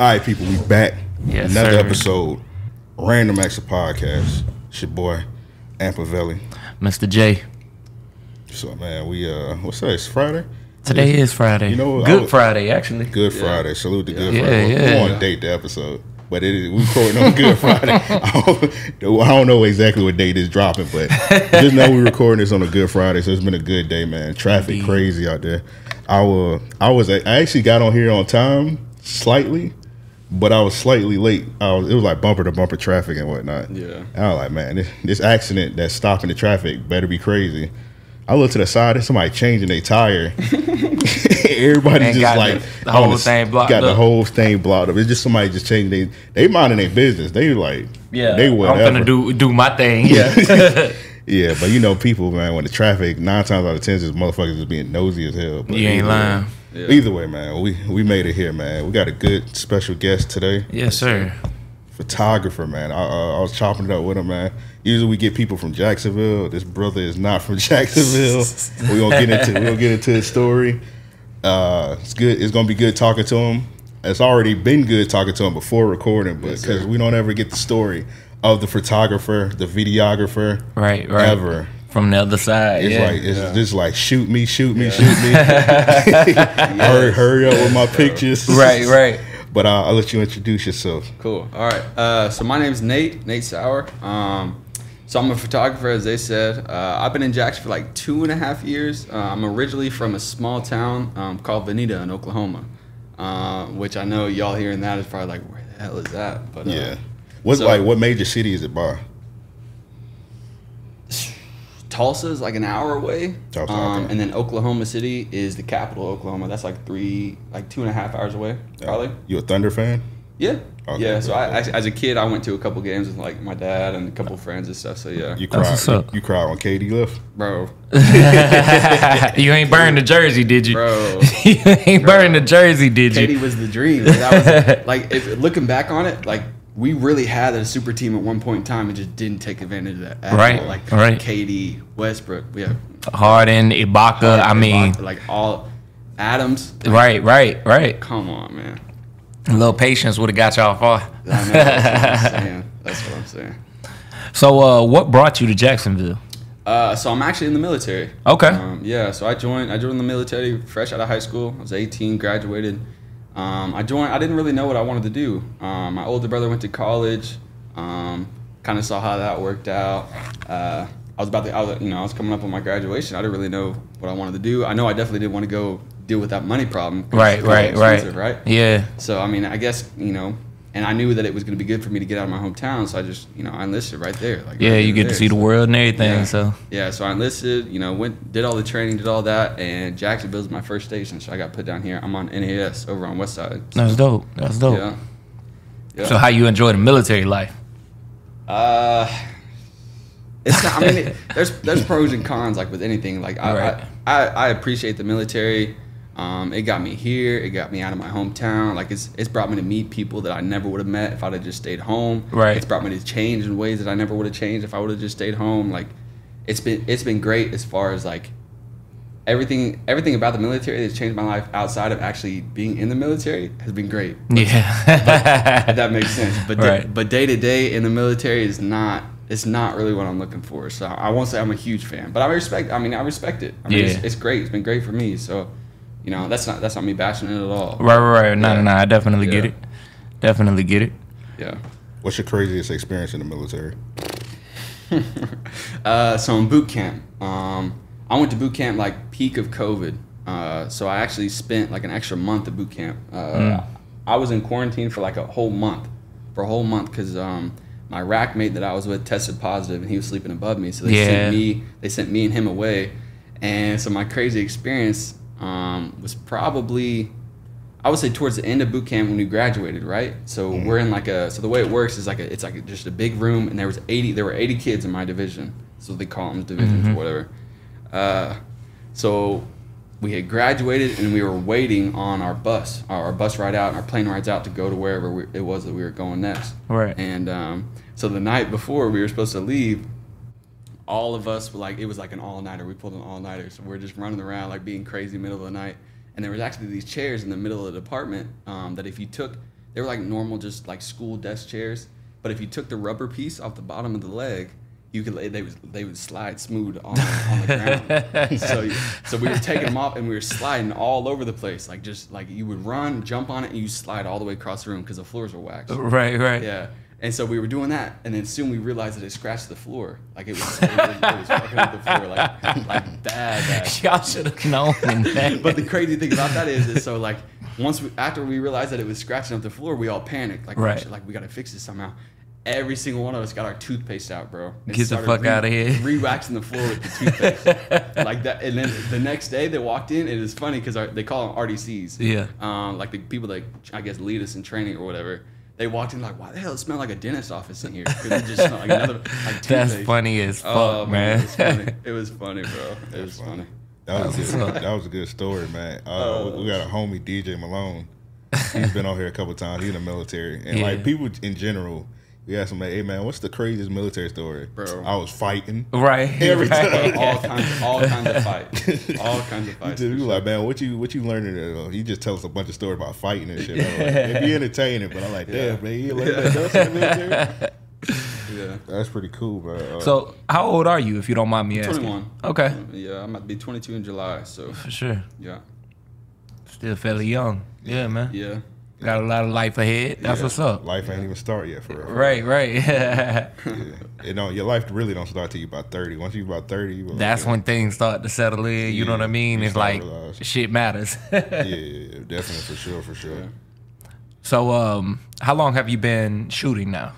All right, people, we back. Yes, Another sir. episode, Random Acts of Podcast. It's your boy, Ampavelli. Mr. J. So, man, we, uh, what's that? It's Friday? Today is Friday. You know, Good was- Friday, actually. Good Friday. Salute to Good Friday. yeah. We want to date the episode, but it is, we recording on Good Friday. I don't, I don't know exactly what date is dropping, but just know we're recording this on a Good Friday, so it's been a good day, man. Traffic Indeed. crazy out there. I was, I was, I actually got on here on time, slightly, but I was slightly late. I was, it was like bumper to bumper traffic and whatnot. Yeah. I was like, man, this, this accident that's stopping the traffic better be crazy. I look to the side, there's somebody changing their tire. Everybody And just got like the- the on whole thing blocked got the whole thing blocked up. It's just somebody just changing they they minding their business. They like Yeah. they whatever. I'm gonna do do my thing. Yeah. yeah, but you know people, man, when the traffic nine times out of ten is motherfuckers just being nosy as hell. But You ain't either lying. Way, Yeah. Either way, man, we we made it here, man. We got a good special guest today yes, sir. photographer, man. I, uh, I was chopping it up with him, man. Usually we get people from Jacksonville. This brother is not from Jacksonville. we gonna get into we gonna get into his story. Uh, it's good. It's gonna be good talking to him. It's already been good talking to him before recording, but because sir. we don't ever get the story of the photographer, the videographer, Right, right. ever. From the other side. It's yeah. like it's just like shoot me, shoot me, shoot me. hurry, hurry up with my pictures. right, right. But uh, I'll let you introduce yourself. Cool. All right. Uh, so my name's Nate, Nate Sauer. Um, so I'm a photographer, as they said. Uh, I've been in Jackson for like two and a half years. Uh, I'm originally from a small town um, called Vinita in Oklahoma, uh, which I know y'all hearing that is probably like, where the hell is that? But uh, Yeah. What So- like what major city is it by? Tulsa is like an hour away, Tulsa, um, okay. and then Oklahoma City is the capital. of Oklahoma. That's like three, like two and a half hours away, probably. You a Thunder fan? Yeah. Okay, yeah. So cool, I, cool. as a kid, I went to a couple games with like my dad and a couple friends and stuff. So yeah, You That's cried. what's up. You cried when KD left. bro, you ain't burned the jersey, did you? bro. you ain't burned the jersey, did you? KD was the dream. Like, that was, like if, looking back on it, like we really had a super team at one point in time and just didn't take advantage of that. at Right, all. Like right. KD, Westbrook, we have. Harden, Ibaka. I mean, like all Adams. right, right, right. Come on, man. A little patience would have got y'all far. I know, that's what I'm saying. That's what I'm saying. So, uh, what brought you to Jacksonville? Uh, so I'm actually in the military. Okay. Um, yeah. So I joined. I joined the military fresh out of high school. I was 18, graduated. Um, I joined. I didn't really know what I wanted to do. Um, my older brother went to college. Um, kind of saw how that worked out. Uh, I was about to. I was, you know, I was coming up on my graduation. I didn't really know what I wanted to do. I know I definitely didn't want to go deal with that money problem. Right, right, right. right. Yeah. So I mean, I guess you know, and I knew that it was going to be good for me to get out of my hometown. So I just, you know, I enlisted right there. Like Yeah, right you get to there. see the world and everything. Yeah. So, yeah, so I enlisted, you know, went did all the training, did all that, and Jacksonville's my first station, so I got put down here. I'm on NAS over on West Side. that's dope. That's dope. Yeah. Yeah. So, how you enjoy the military life? uh it's not, I mean, it, there's there's pros and cons like with anything. Like I Right. I, I, I appreciate the military. Um, it got me here. It got me out of my hometown. Like it's it's brought me to meet people that I never would have met if I'd have just stayed home. Right. It's brought me to change in ways that I never would have changed if I would have just stayed home. Like it's been it's been great as far as like everything everything about the military that's changed my life outside of actually being in the military has been great. Yeah. If that makes sense. But day, Right. but day to day in the military is not it's not really what I'm looking for. So I won't say I'm a huge fan, but I respect. I mean, I respect it. I mean, Yeah. it's, it's great. It's been great for me. So, you know, that's not that's not me bashing it at all. right, right, right. No, Yeah. no, no. I definitely get it. Definitely get it. Yeah. What's your craziest experience in the military? Uh, so in boot camp, um, I went to boot camp like peak of COVID. Uh, so I actually spent like an extra month at boot camp. Uh, I was in quarantine for like a whole month, for a whole month because um, my rack mate that I was with tested positive and he was sleeping above me. So they Yeah. sent me, they sent me and him away. And so my crazy experience um, was probably I would say towards the end of boot camp when we graduated, right? So we're in like a so the way it works is like a, it's like a, just a big room and there was 80 there were 80 kids in my division. So they call them divisions or whatever. Uh, so we had graduated and we were waiting on our bus, our, our bus ride out, and our plane rides out to go to wherever we, it was that we were going next. Right. And um, so the night before we were supposed to leave, all of us were like, it was like an all nighter. We pulled an all nighter, so we're just running around like being crazy middle of the night. And there was actually these chairs in the middle of the department um, that if you took they were like normal, just like school desk chairs. But if you took the rubber piece off the bottom of the leg, you could they would they would slide smooth on, on the ground. so so we were taking them off and we were sliding all over the place, like just like you would run, jump on it, and you slide all the way across the room because the floors were waxed. Right, right. Yeah. And so we were doing that, and then soon we realized that it scratched the floor, like it was, it was, it was fucking with the floor, like like bad, bad. Y'all should have known. But the crazy thing about that is, is so like once we, after we realized that it was scratching up the floor, we all panicked, like Right. right. like we gotta fix this somehow. Every single one of us got our toothpaste out, bro. and Get the started out of here. Re-waxing the floor with the toothpaste, like that. And then the next day they walked in. It is funny because they call them RDCs. Yeah. Um, like the people that I guess lead us in training or whatever. They walked in like, why the hell it smell like a dentist office in here? 'Cause it just smelled like another like That's toothpaste. funny as fuck, Oh man. It was funny. It was funny, bro. It was funny. That was good. That was a good story, man. Uh, we- we got a homie DJ Malone. He's been on here a couple times. He's in the military, and Yeah. like people in general, we asked him, like, "Hey man, what's the craziest military story?" Bro. I was fighting. Right. Every right. time. all kinds, all kinds of fights, all kinds of He fights. just, we for was sure. like, man, what you what you learning? He just tells us a bunch of stories about fighting and shit. I'm like, It'd be entertaining, but I'm like, damn, Yeah. man, you learned that else in the military? yeah. That's pretty cool, bro. Uh, So, how old are you, if you don't mind me asking? 21. Okay, Yeah, I'm about to be 22 in July, so for sure. yeah, Still fairly young. Yeah, man. yeah. Got a lot of life ahead. That's Yeah. what's up. life ain't even start yet for real. Right, right. Yeah. It don't, your life really don't start till you about thirty. Once you about thirty, you be like, That's okay. when things start to settle in. You know what I mean? you It's like to shit matters. yeah, yeah, yeah, definitely for sure, for sure. Yeah. so, um, how long have you been shooting now?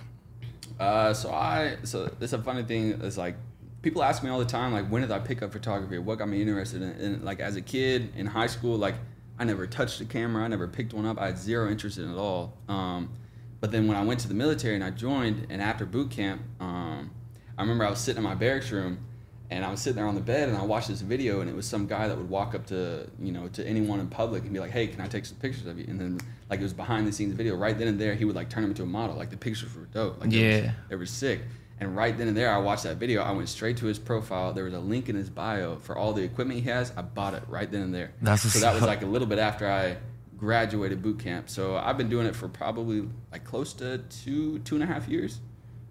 Uh, so I, so it's a funny thing. Is like people ask me all the time, like, when did I pick up photography? What got me interested in? it? And like as a kid in high school, like I never touched a camera. I never picked one up. I had zero interest in it at all. Um, but then when I went to the military and I joined, and after boot camp, um, I remember I was sitting in my barracks room. And I was sitting there on the bed, and I watched this video, and it was some guy that would walk up to you know to anyone in public and be like, "Hey, can I take some pictures of you?" And then like it was behind the scenes video. Right then and there, he would like turn him into a model. Like the pictures were dope. Like it was- Yeah. they were sick. And right then and there, I watched that video. I went straight to his profile. There was a link in his bio for all the equipment he has. I bought it right then and there. That's so that was like a little bit after I graduated boot camp. So I've been doing it for probably like close to two two and a half years.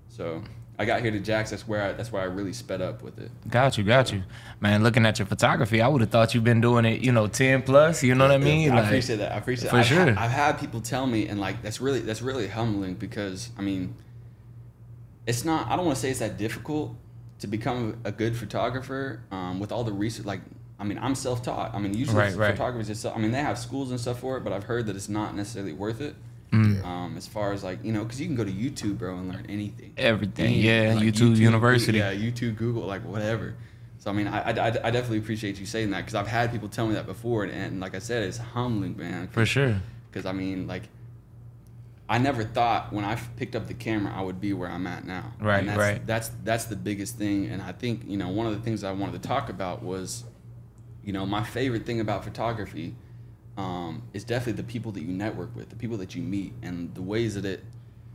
So I got here to Jax. That's where I, that's where I really sped up with it. Got you, got you, man. Looking at your photography, I would have thought you've been doing it, you know, ten plus. You know what I mean? I Like, appreciate that. I appreciate For I've, sure. I've had people tell me, and like that's really that's really humbling because I mean, it's not. I don't want to say it's that difficult to become a good photographer um, with all the research. Like, I mean, I'm self-taught. I mean, usually Right, right. photographers. Just, I mean, they have schools and stuff for it, but I've heard that it's not necessarily worth it. Mm. Um, as far as like you know, because you can go to YouTube, bro, and learn anything. Everything, Anything. yeah. Like, YouTube, University. Yeah, YouTube, Google, like whatever. So I mean, I, I, I definitely appreciate you saying that because I've had people tell me that before, and, and like I said, it's humbling, man. For sure. Because I mean, like, I never thought when I picked up the camera I would be where I'm at now. Right, And that's, right. That's that's the biggest thing, and I think you know one of the things I wanted to talk about was, you know, my favorite thing about photography, um, is definitely the people that you network with, the people that you meet, and the ways that it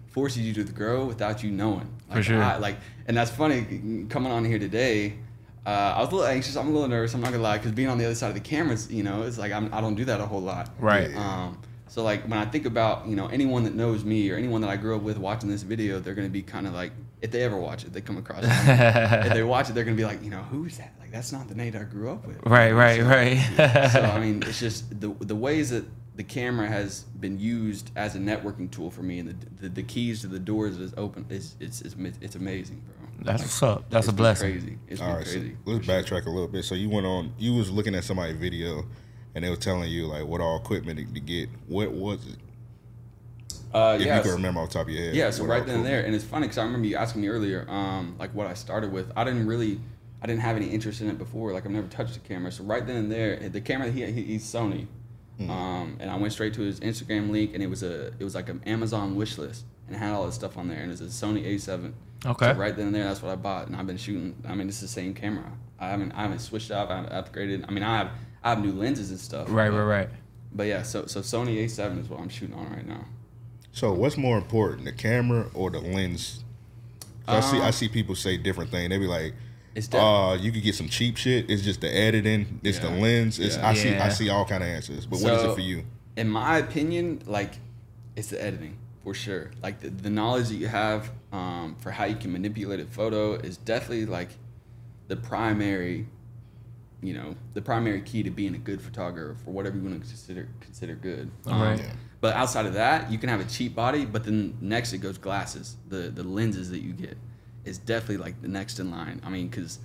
forces you to grow without you knowing. Like, For sure. I, like, and that's funny coming on here today. Uh, I was a little anxious. I'm a little nervous. I'm not gonna lie, because being on the other side of the cameras, you know, it's like I'm, I don't do that a whole lot. Right. Um, so like when I think about you know anyone that knows me or anyone that I grew up with watching this video, they're gonna be kind of like if they ever watch it, they come across it. if they watch it, they're gonna be like, you know, who's that? Like that's not the Nate I grew up with. Right, right, So- right. so I mean, it's just the the ways that the camera has been used as a networking tool for me, and the the, the keys to the doors that is open is it's it's it's amazing, bro. That's what's up. That's It's a been blessing. Crazy. It's All been right, so crazy. let's backtrack a little bit. So you went on, you was looking at somebody's video, and they were telling you like what all equipment to get. What was it? Uh, If yeah, you can remember off the top of your head. Yeah, so right then and there, and it's funny because I remember you asking me earlier, um, like what I started with. I didn't really, I didn't have any interest in it before. Like I've never touched a camera. So right then and there, the camera that he, he he's Sony, Hmm. um, and I went straight to his Instagram link, and it was a, it was like an Amazon wish list, and it had all this stuff on there, and it was a Sony A7. Okay. So right then and there, that's what I bought, and I've been shooting. I mean, it's the same camera. I haven't, I haven't switched up. I haven't upgraded. I mean, I have, I have new lenses and stuff. Right, but, right, right. But yeah, so so Sony A7 is what I'm shooting on right now. So what's more important, the camera or the lens? 'Cause I see I Um, see people say different things. They be like, It's def- uh, you could get some cheap shit. It's just the editing. It's the lens. It's Yeah. I see Yeah. I see all kind of answers. But what is it for you? in my opinion, like it's the editing for sure. Like the, the knowledge that you have um, for how you can manipulate a photo is definitely like the primary, you know, the primary key to being a good photographer for whatever you want to consider consider good. Um, Right. Yeah. But outside of that, you can have a cheap body, but then next it goes glasses. The the lenses that you get is definitely like the next in line. I mean, because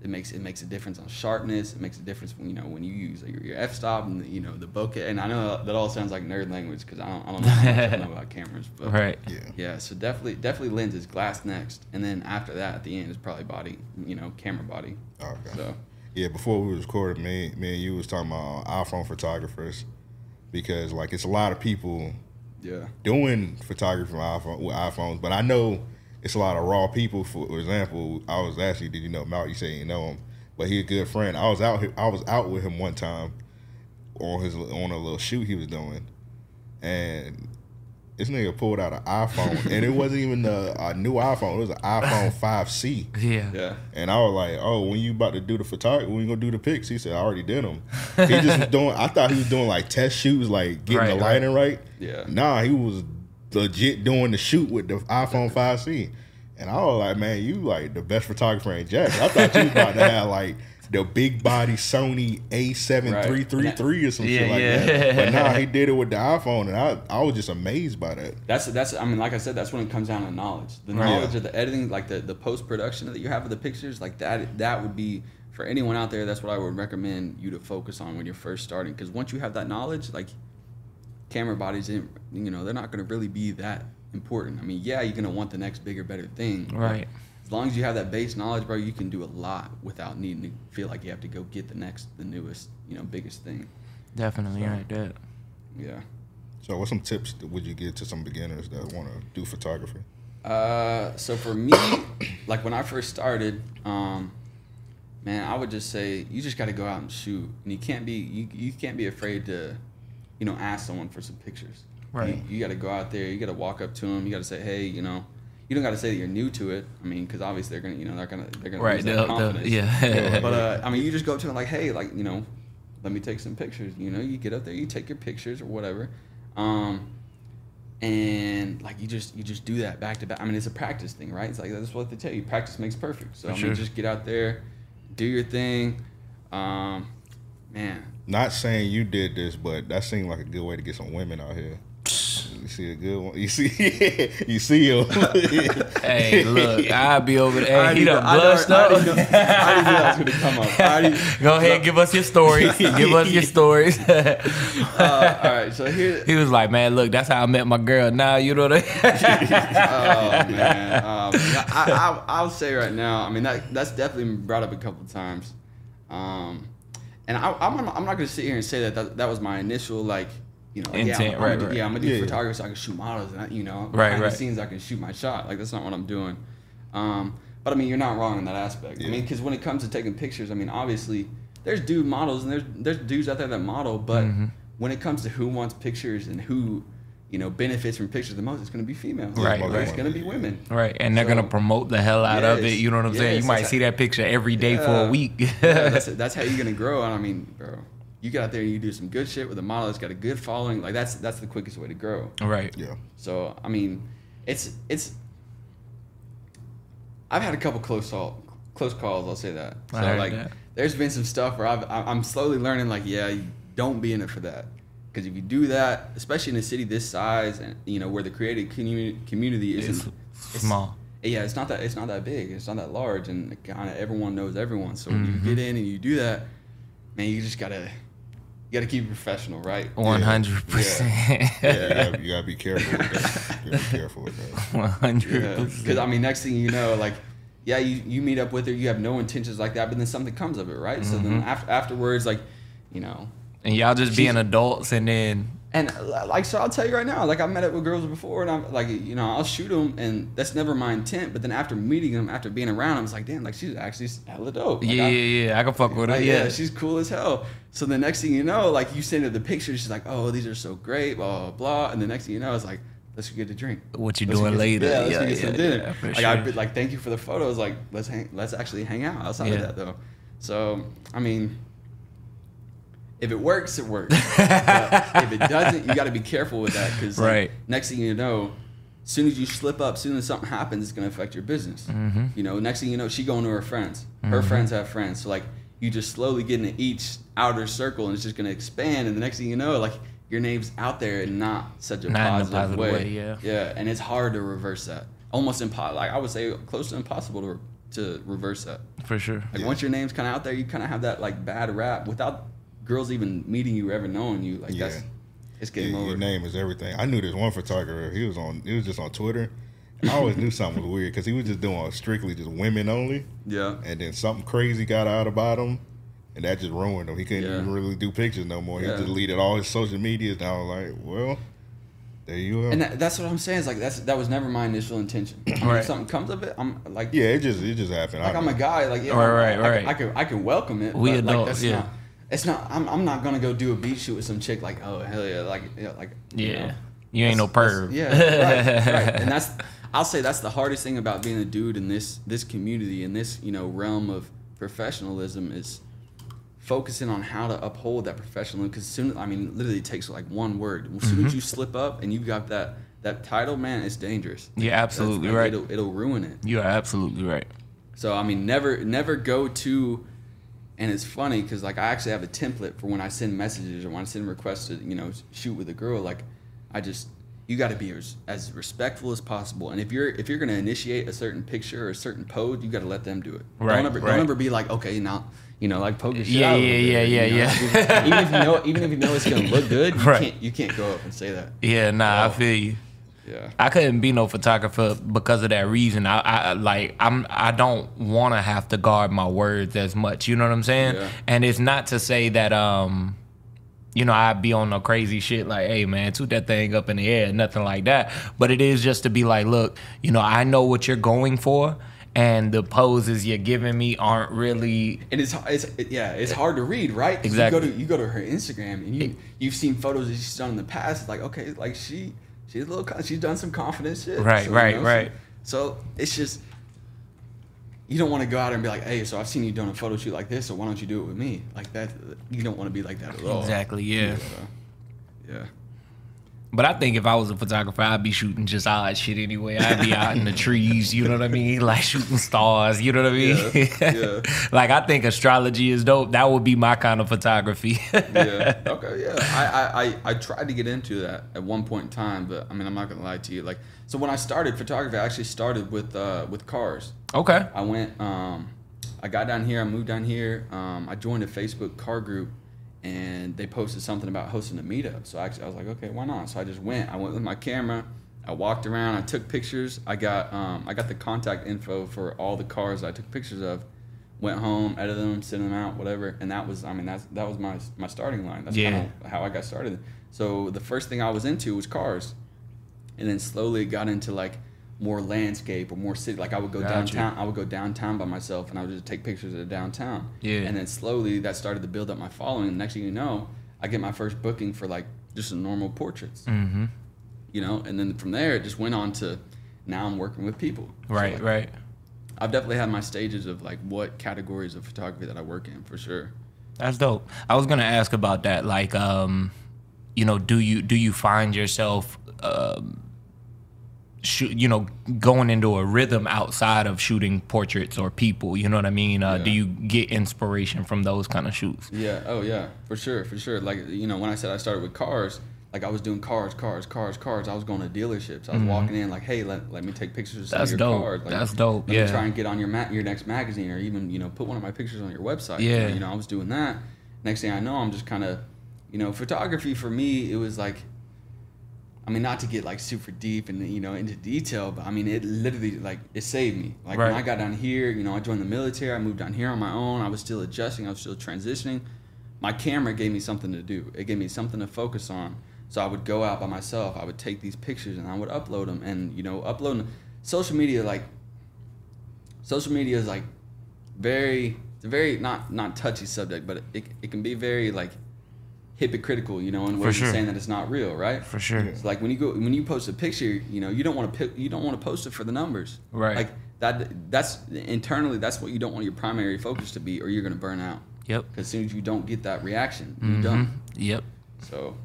it makes it makes a difference on sharpness. It makes a difference when you know when you use your, your f stop and the, you know the bokeh. And I know that all sounds like nerd language because I don't I don't know how much I know about cameras, but Right. Yeah. yeah. So definitely definitely lenses, glass next, and then after that at the end is probably body. You know, camera body. Okay. So Yeah, before we was recording, me, me and you was talking about uh, iPhone photographers because like it's a lot of people yeah, doing photography with, iPhone, with iPhones, but I know it's a lot of raw people. For example, I was asking, did you know Mount? You say you know him, but he a good friend. I was out, I was out with him one time on his on a little shoot he was doing, and this nigga pulled out an iPhone, and it wasn't even a, a new iPhone. It was an iPhone 5C. Yeah. yeah. And I was like, "Oh, when you about to do the photography, when you gonna do the pics?" He said, "I already did them." He just was doing. I thought he was doing like test shoots, like getting Right, the right. lighting right. Yeah. Nah, he was legit doing the shoot with the iPhone 5C. And I was like, "Man, you like the best photographer in Jack." I thought you was about to have like the big body Sony A7333 or some Yeah, shit like yeah. that. But nah, he did it with the iPhone, and I I was just amazed by that. That's that's I mean, like I said, that's when it comes down to knowledge. The Right. knowledge of the editing, like the, the post production that you have of the pictures, like that that would be for anyone out there. That's what I would recommend you to focus on when you're first starting. Because once you have that knowledge, like camera bodies, ain't- you know, they're not going to really be that important. I mean, yeah, you're going to want the next bigger, better thing. but Right. As long as you have that base knowledge, bro, you can do a lot without needing to feel like you have to go get the next, the newest, you know, biggest thing. Definitely So- right there. Yeah. So, what some tips would you give to some beginners that want to do photography? Uh, so for me, like when I first started, um, man, I would just say you just got to go out and shoot, and you can't be you, you can't be afraid to, you know, ask someone for some pictures. Right. You, you got to go out there. You got to walk up to them. You got to say, hey, you know, you don't got to say that you're new to it. I mean, because obviously they're gonna, you know, they're gonna they're gonna Right. lose that they'll- they'll- confidence. yeah. But uh, I mean, you just go up to them like, hey, like you know, let me take some pictures. You know, you get up there, you take your pictures or whatever, um, and like you just you just do that back to back. I mean, it's a practice thing, right? It's like that's what they tell you. Practice makes perfect. So For I mean, sure. just get out there, do your thing. Um, man, Not saying you did this, but that seemed like a good way to get some women out here. You see a good one. You see, you see him. hey, look, I'll be over there. I Hey, he done blushed up. I already knew that was gonna come up. Already- Go ahead, give us your stories. give us your stories. uh, all right, so here. he was like, man, look, that's how I met my girl. Now you know that. oh man, um, I, I, I'll say right now. I mean, that that's definitely been brought up a couple times, um, and I, I'm I'm not gonna sit here and say that that, that was my initial like. You know, like, yeah, I'm, right, I'm gonna, right. yeah, I'm gonna do Yeah, yeah. photography so I can shoot models, and I, you know, Right, behind right. the scenes I can shoot my shot. Like that's not what I'm doing. Um, but I mean, you're not wrong in that aspect. I mean, because when it comes to taking pictures, I mean, obviously there's dude models and there's there's dudes out there that model, but Mm-hmm. when it comes to who wants pictures and who you know benefits from pictures the most, it's going to be females. Right, Or It's going to be women. right, and they're So- gonna promote the hell out of it. You know what I'm saying? You might see that picture every day for a week. yeah, that's, that's how you're gonna grow. And I mean, bro, you get out there and you do some good shit with a model that's got a good following. Like that's that's the quickest way to grow. right. yeah. So I mean, it's it's. I've had a couple close call, close calls. I'll say that. So I heard like, that. there's been some stuff where I've, I- I'm slowly learning. Like, yeah, you don't be in it for that. Because if you do that, especially in a city this size, and you know where the creative community community isn't small. yeah, it's not that it's not that big. It's not that large, and kind of everyone knows everyone. So when you Mhm. get in and you do that, man, you just gotta you gotta keep it professional, right? One hundred percent. Yeah, you gotta, you gotta be careful with that. You gotta be careful with that. One hundred percent. Because percent. I mean, next thing you know, like, yeah, you, you meet up with her, you have no intentions like that, but then something comes of it, right? So then Mhm. after afterwards, like, you know, And y'all just being adults, and then and uh, like, so I'll tell you right now, like, I've met up with girls before, and I'm like, you know, I'll shoot them, and that's never my intent. But then after meeting them, after being around, them, it's like, damn, like she's actually hella dope. Like, yeah, I- yeah, yeah, I can fuck with her. Yeah, yeah, she's cool as hell. So the next thing you know, like you send her the pictures, she's like, "Oh, these are so great," blah blah blah. And the next thing you know, it's like, "Let's get a drink." what you Let's doing later? Yeah, let's yeah, get yeah, some dinner. like sure. I'd be like, "Thank you for the photos." Like, let's hang, let's actually hang out outside of that though. So I mean, if it works, it works. but if it doesn't, you got to be careful with that because Right. next thing you know, as soon as you slip up, soon as something happens, it's gonna affect your business. Mm-hmm. You know, next thing you know, she going to her friends. Her friends have friends. So like you just slowly get into each outer circle, and it's just gonna expand. And the next thing you know, like your name's out there and not such a Not in a positive, positive way. way, yeah. Yeah, and it's hard to reverse that. Almost impossible. Like I would say, close to impossible to to reverse that. For sure. Like Yeah. once your name's kind of out there, you kind of have that like bad rap without girls even meeting you or ever knowing you. Like that's it's game Your, over. your name is everything. I knew this one photographer. He was on. He was just on Twitter. I always knew something was weird because he was just doing strictly just women only, Yeah. and then something crazy got out about him, and that just ruined him. He couldn't Yeah. even really do pictures no more. He Yeah. deleted all his social medias. And I was like, well, there you go. And that, that's what I'm saying. Is like that's that was never my initial intention. I mean, Right. If something comes of it, I'm like yeah, it just it just happened. like I I'm a guy. Like yeah, Right, I'm- right, I, right. I, can I can welcome it. We but like that's yeah. not. It's not. I'm, I'm not gonna go do a beat shoot with some chick like oh hell yeah like yeah like you Yeah. know. You ain't no perv. Yeah, right, right. And that's I'll say that's the hardest thing about being a dude in this this community in this you know realm of professionalism is focusing on how to uphold that professionalism because soon I mean literally it takes like one word. As soon as mm-hmm. you slip up and you got that that title, man, it's dangerous. You're absolutely That's- right. It'll, it'll ruin it. You are absolutely right. So I mean, never never go to. And it's funny because like I actually have a template for when I send messages or when I send requests to you know shoot with a girl. Like I just you got to be as, as respectful as possible. And if you're if you're gonna initiate a certain picture or a certain pose, you got to let them do it. Right, Don't ever, right. don't ever be like okay now you know like poke your shit Yeah, out yeah, yeah, bit, yeah, you know? yeah. even if you know even if you know it's gonna look good, you Right. can't you can't go up and say that. Yeah, nah, I Oh. feel you. Yeah. I couldn't be no photographer because of that reason. I, I like I'm I don't want to have to guard my words as much. You know what I'm saying? Yeah. And it's not to say that um you know, I'd be on no crazy shit like, hey man, toot that thing up in the air, nothing like that. But it is just to be like, look, you know, I know what you're going for and the poses you're giving me aren't really And it's, it's yeah, it's hard to read, right Exactly. You go to you go to her Instagram and you you've seen photos that she's done in the past. It's like okay, like she she's a little she's done some confident shit. Right, you right, so- right. So, it's just you don't want to go out and be like, hey, so I've seen you doing a photo shoot like this, so why don't you do it with me? Like that, you don't want to be like that at all. exactly, yeah. Yeah. But I think if I was a photographer, I'd be shooting just odd shit anyway. I'd be out in the trees, you know what I mean? Like shooting stars, you know what I mean? Yeah, yeah. like I think astrology is dope. That would be my kind of photography. yeah. Okay. Yeah. I, I, I, I tried to get into that at one point in time, but I mean, I'm not gonna lie to you. Like, so when I started photography, I actually started with uh, with cars. okay. I went. Um, I got down here. I moved down here. Um, I joined a Facebook car group, and they posted something about hosting a meetup. So actually, I was like, okay, why not? So I just went. I went with my camera. I walked around. I took pictures. I got um, I got the contact info for all the cars I took pictures of. Went home, edited them, sent them out, whatever. And that was, I mean, that's that was my my starting line. That's Yeah. kind of how I got started. So the first thing I was into was cars, and then slowly got into like more landscape or more city. Like I would go downtown. I would go downtown by myself, and I would just take pictures of the downtown. Yeah. And then slowly that started to build up my following. And next thing you know, I get my first booking for like just normal portraits. Mm-hmm. You know, and then from there it just went on to now I'm working with people. So, Right, like, right. I've definitely had my stages of like what categories of photography that I work in for sure. That's dope. I was gonna ask about that. Like, um, you know, do you do you find yourself, um, shoot, you know, going into a rhythm outside of shooting portraits or people? You know what I mean? Uh, Do you get inspiration from those kind of shoots? Yeah. Oh, yeah. For sure. For sure. Like you know, when I said I started with cars, like I was doing cars, cars, cars, cars. I was going to dealerships. I was walking in like, hey, let, let me take pictures of Mm-hmm. That's your dope. cars. Like, That's dope, Let yeah. me try and get on your ma- your next magazine, or even you know put one of my pictures on your website. Yeah. You know, I was doing that. Next thing I know, I'm just kind of, you know, photography for me, it was like. I mean, not to get like super deep and you know into detail, but I mean, it literally like it saved me. Like when I got down here, you know, I joined the military. I moved down here on my own. I was still adjusting. I was still transitioning. My camera gave me something to do. It gave me something to focus on. So I would go out by myself. I would take these pictures and I would upload them. And you know, uploading social media like social media is like very it's a very not not touchy subject, but it, it can be very like hypocritical, you know, and what ways of sure. saying that it's not real, right? For sure. It's like when you go when you post a picture, you know, you don't want to pick, you don't want to post it for the numbers, Right. Like that. That's internally that's what you don't want your primary focus to be, or you're gonna burn out. Yep. Because as soon as you don't get that reaction, Mm-hmm. you're done. Yep. So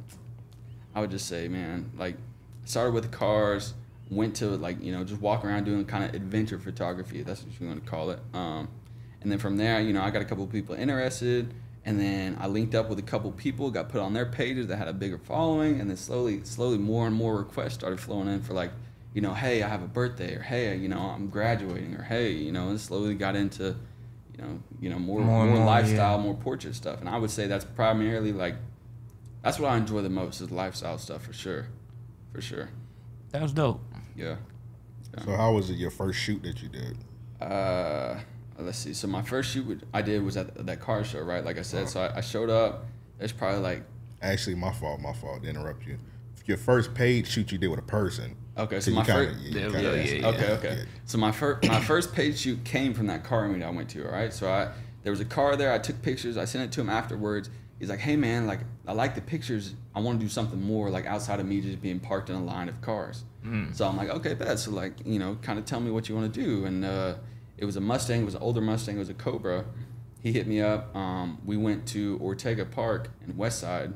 I would just say, man, like started with cars, went to like, you know, just walk around doing kind of adventure photography, that's what you want to call it. Um, and then from there, you know, I got a couple of people interested and then I linked up with a couple people, got put on their pages that had a bigger following, and then slowly, slowly more and more requests started flowing in for like, you know, hey, I have a birthday, or hey, you know, I'm graduating, or hey, you know, and slowly got into, you know, you know, more More more, lifestyle, yeah. more portrait stuff. And I would say that's primarily like that's what I enjoy the most is lifestyle stuff for sure, for sure. That was dope. Yeah. So how was it your first shoot that you did? Uh, let's see. So my first shoot I did was at that car show, right? Like I said, so I, I showed up. It's probably like Actually, my fault. My fault to interrupt you. Your first paid shoot you did with a person. okay. So, So you my kinda- first you Yeah, yeah, yeah, yeah, okay, okay. yeah. So my first my first paid shoot came from that car meet I went to. All right. So I there was a car there. I took pictures. I sent it to him afterwards. He's like, "Hey man, like I like the pictures. I want to do something more like outside of me just being parked in a line of cars." So I'm like, "Okay, bet." So like you know, kind of tell me what you want to do. And uh, it was a Mustang. It was an older Mustang. It was a Cobra. He hit me up. Um, we went to Ortega Park in West Side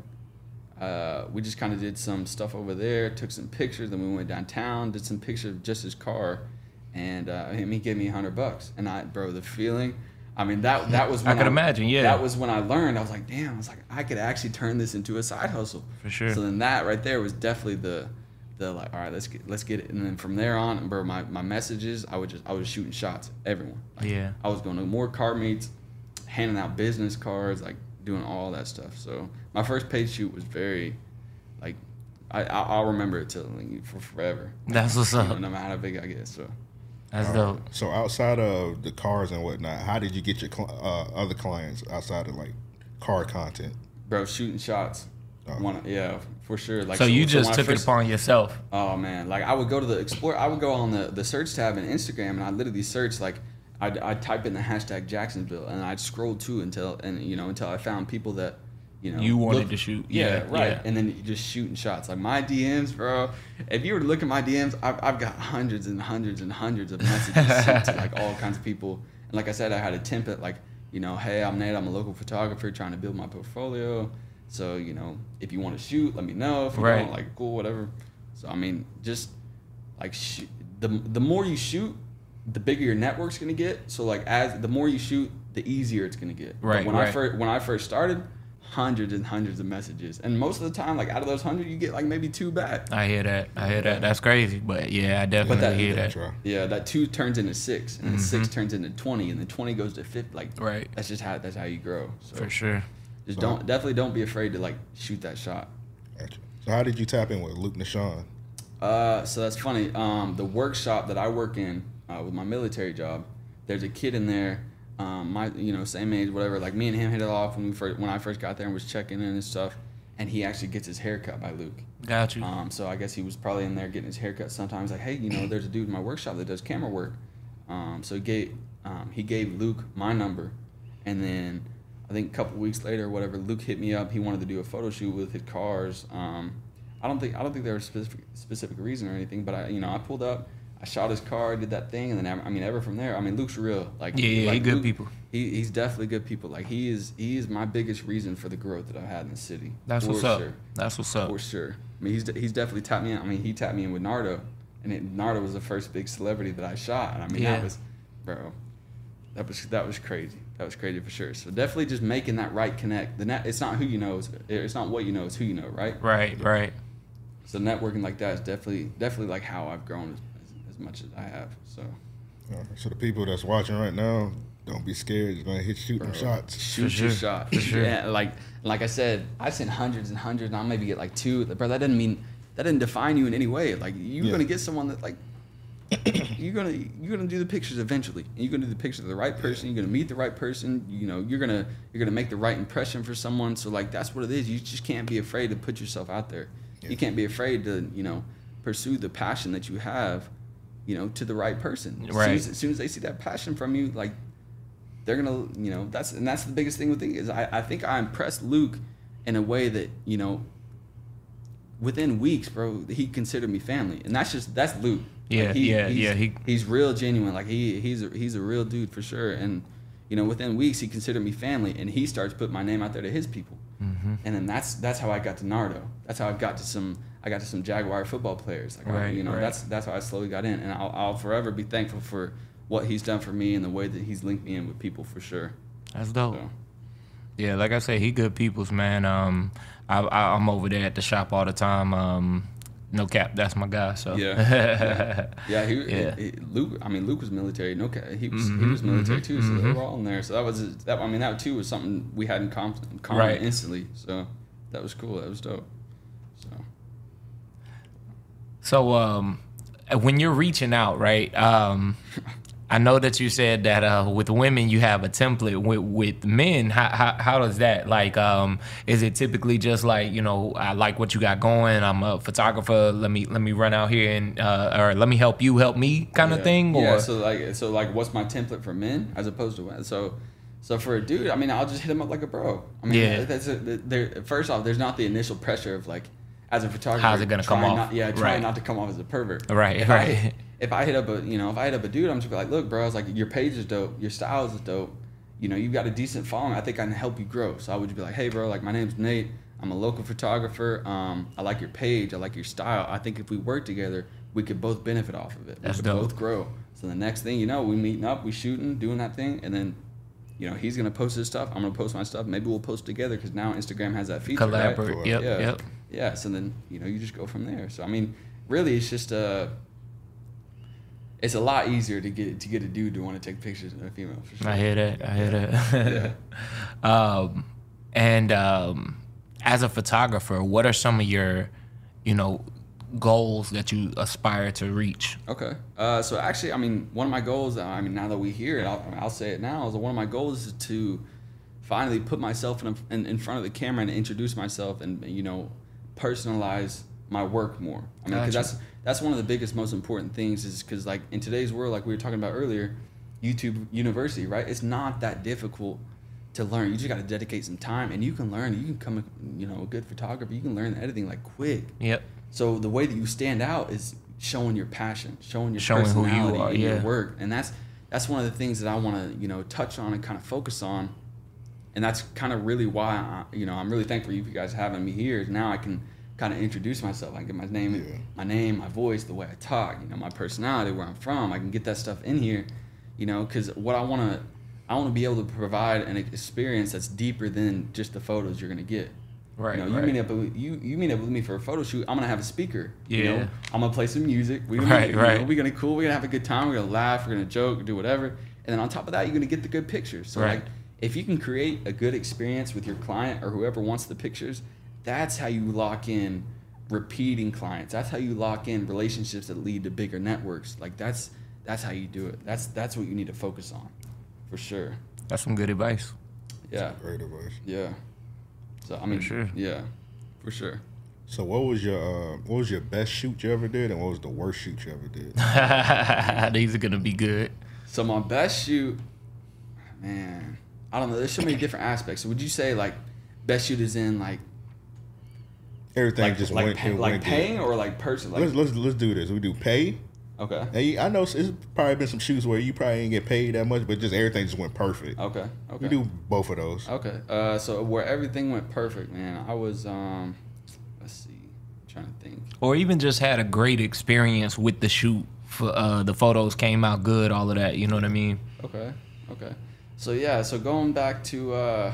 uh, we just kind of did some stuff over there, took some pictures, then we went downtown, did some pictures of just his car, and uh, he gave me a hundred bucks, and I, bro, the feeling, I mean that that was I when could imagine, yeah. that was when I learned. I was like, damn, I was like, I could actually turn this into a side hustle For sure. So then that right there was definitely the the like, all right, let's get let's get it, and then from there on, bro, my my messages, I would just I was shooting shots, at everyone, like, Yeah. I was going to more car meets, handing out business cards, like doing all that stuff. So my first paid shoot was very, like, I I- I'll remember it till like, for forever. That's what's You know, up. no matter how big I get. So That's Uh, dope. So outside of the cars and whatnot, how did you get your cl- uh, other clients outside of like car content? bro, shooting shots. Oh. One, yeah, for sure. Like So you when just I took first- it upon yourself. Oh man, like I would go to the explore. I would go on the, the search tab in Instagram, and I literally search like I'd, I'd type in the hashtag Jacksonville, and I'd scroll to until and you know until I found people that you know You wanted to shoot. Yeah, Yeah, right. yeah. And then you just shooting shots. Like my DMs, bro. If you were to look at my DMs, I've, I've got hundreds and hundreds and hundreds of messages sent to like all kinds of people. And like I said, I had a template like you know, hey, I'm Nate. I'm a local photographer trying to build my portfolio. So you know, if you want to shoot, let me know. If you Right. don't, like cool, whatever. So I mean, just like sh- the the more you shoot, the bigger your network's gonna get. So like as the more you shoot, the easier it's gonna get. But Right, when I first when I first started, hundreds and hundreds of messages, and most of the time, like out of those hundred, you get like maybe two back. I hear that. I hear that. That's crazy. But yeah, I definitely that- hear Yeah, that. Yeah, that two turns into six, and then six turns into twenty, and then twenty goes to fifty. Like Mm-hmm. Right. that's just how that's how you grow. So For sure. Just don't definitely don't be afraid to like shoot that shot. Gotcha. So how did you tap in with Luke Nashawn? Uh, so that's funny. Um, the workshop that I work in uh, with my military job, there's a kid in there, um, my you know same age, whatever. Like me and him hit it off when we first when I first got there and was checking in and stuff. And he actually gets his hair cut by Luke. Got you. Um, so I guess he was probably in there getting his haircut. Sometimes like, hey, you know, there's a dude in my workshop that does camera work. Um, so he gave um, he gave Luke my number, and then I think a couple weeks later, or whatever, Luke hit me up. He wanted to do a photo shoot with his cars. Um, I don't think I don't think there was a specific specific reason or anything, but I you know I pulled up. I shot his car, did that thing, and then I mean, ever from there, I mean, Luke's real. Like, Yeah, yeah, he good Luke- people. He, he's definitely good people. Like, he is he is my biggest reason for the growth that I've had in the city. That's For what's up. sure. That's what's up. For sure. I mean, he's he's definitely tapped me in. I mean, he tapped me in with Nardo, and it, Nardo was the first big celebrity that I shot. And I mean, Yeah. that was, bro, that was that was crazy. That was crazy for sure. So definitely just making that right connect. The net, it's not who you know, it's, it's not what you know, it's who you know, right? Right, right. So networking like that is definitely definitely like how I've grown as, as, as much as I have. So so the people that's watching right now, don't be scared. You're gonna hit shoot them shots. shoot For your shot. For sure. Yeah, like like I said, I sent hundreds and hundreds, and I'll maybe get like two. Bro, that doesn't mean that didn't define you in any way. Like you're Yeah. gonna get someone that like you're gonna you're gonna do the pictures eventually. And you're gonna do the pictures of the right person. You're gonna meet the right person. You know, you're gonna you're gonna make the right impression for someone. So like that's what it is. You just can't be afraid to put yourself out there. Yeah. You can't be afraid to you know pursue the passion that you have. You know, to the right person. As soon Right. as, as soon as they see that passion from you, like they're gonna you know that's and that's the biggest thing with thing is I, I think I impressed Luke in a way that you know within weeks, bro, he considered me family, and that's just that's Luke. Yeah, yeah, he's, yeah, he- he's real genuine. Like he he's a, he's a real dude for sure, and you know, within weeks he considered me family, and he starts putting my name out there to his people. Mm-hmm. And then that's that's how I got to Nardo. That's how I got to some. I got to some Jaguar football players. Like I- Right, you know, right. that's that's how I slowly got in, and I'll, I'll forever be thankful for what he's done for me and the way that he's linked me in with people for sure. That's dope. So, Yeah, like I said, he good people's man. Um, I, I I'm over there at the shop all the time. Um, no cap, that's my guy. So Yeah. yeah, he, Yeah. he- Luke. I mean, Luke was military. No, cap, he was he Mhm, was military mhm, too. So they mhm. were all in there. So that was that. I mean, that too was something we had in com- in common Right. instantly. So that was cool. That was dope. So So um, when you're reaching out, right? Um, I know that you said that uh, with women you have a template. With with men, how, how how does that like? Um, is it typically just like you know I like what you got going? I'm a photographer. Let me let me run out here and uh, or let me help you help me kind of thing. Or yeah. So like so like what's my template for men as opposed to women? So. So for a dude, I mean, I'll just hit him up like a bro. I mean, Yeah. that's a. First off, there's not the initial pressure of like, as a photographer, How's it gonna come off? Not, yeah, trying Right. not to come off as a pervert. Right, If right. I, if I hit up a, you know, if I hit up a dude, I'm just like, look, bro, I was like, your page is dope, your style is dope. You know, you've got a decent following. I think I can help you grow. So I would just be like, hey, bro, like my name's Nate. I'm a local photographer. Um, I like your page. I like your style. I think if we work together, we could both benefit off of it. That's we could dope. both grow. So the next thing you know, we meeting up, we shooting, doing that thing, and then, you know, he's gonna post his stuff. I'm gonna post my stuff. Maybe we'll post together because now Instagram has that feature. right? collaborate. Yep, yeah. yep. Yeah. So then you know you just go from there. So I mean, really, it's just uh It's a lot easier to get to get a dude to want to take pictures than a female. For sure. I hear that. I hear that. um, and um, as a photographer, what are some of your, you know, goals that you aspire to reach? Okay. Uh, so actually, I mean, one of my goals. uh, I mean, now that we hear it, I'll, I'll say it now. Is one of my goals is to finally put myself in, a, in in front of the camera and introduce myself and you know personalize my work more. I mean, because Gotcha. that's that's one of the biggest, most important things. Is because like in today's world, like we were talking about earlier, YouTube University, right? It's not that difficult to learn. You just got to dedicate some time, and you can learn. You can come, a, you know, a good photographer. You can learn editing like quick. Yep. So the way that you stand out is showing your passion, showing your Showing who you personality are, in yeah. your work, and that's that's one of the things that I want to you know touch on and kind of focus on, and that's kind of really why I, you know I'm really thankful for you guys having me here. Now I can kind of introduce myself. I can get my name, Yeah. my name, my voice, the way I talk, you know, my personality, where I'm from. I can get that stuff in here, you know, because what I want to. I want to be able to provide an experience that's deeper than just the photos you're gonna get. Right. You know, you right. meet up with you you meet up with me for a photo shoot. I'm gonna have a speaker. You know, Yeah. I'm gonna play some music. We gonna, Right, you know, right. we're gonna cool. We're gonna have a good time. We're gonna laugh. We're gonna joke. Do whatever. And then on top of that, you're gonna get the good pictures. So Right. like, if you can create a good experience with your client or whoever wants the pictures, that's how you lock in repeating clients. That's how you lock in relationships that lead to bigger networks. Like that's that's how you do it. That's that's what you need to focus on, for sure. That's some good advice. Yeah, Great advice. yeah. So I mean, sure. yeah, for sure. So what was your uh, what was your best shoot you ever did, and what was the worst shoot you ever did? These are gonna be good. So my best shoot, man, I don't know. There's so many different aspects. So would you say like best shoot is in like Everything like just like, went, pay, it like went good. paying or like person? Let's let's let's do this. We do pay. okay, Hey, I know it's probably been some shoots where you probably didn't get paid that much, but just everything just went perfect. okay, okay. We do both of those. Okay. Uh, so where everything went perfect, man. I was um, let's see, trying to think. Or even just had a great experience with the shoot. For uh, the photos came out good, all of that. You know what I mean? Okay. Okay. So yeah. So going back to uh,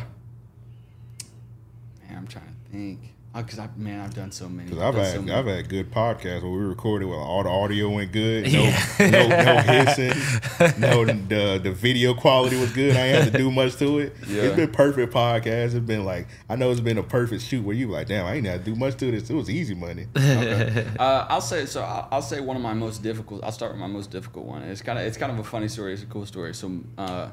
man, I'm trying to think. Because I man, I've done so many. Because I've had so many. I've had good podcasts where we recorded where all the audio went good, no Yeah. no, no hissing, no the the video quality was good. I ain't had to do much to it. Yeah. It's been perfect podcasts. It's been like I know it's been a perfect shoot where you like, damn, I ain't had to do much to this. It was easy money. okay. Uh, I'll say so. I'll, I'll say one of my most difficult. I'll start with my most difficult one. It's kind of it's kind of a funny story. It's a cool story. So, uh,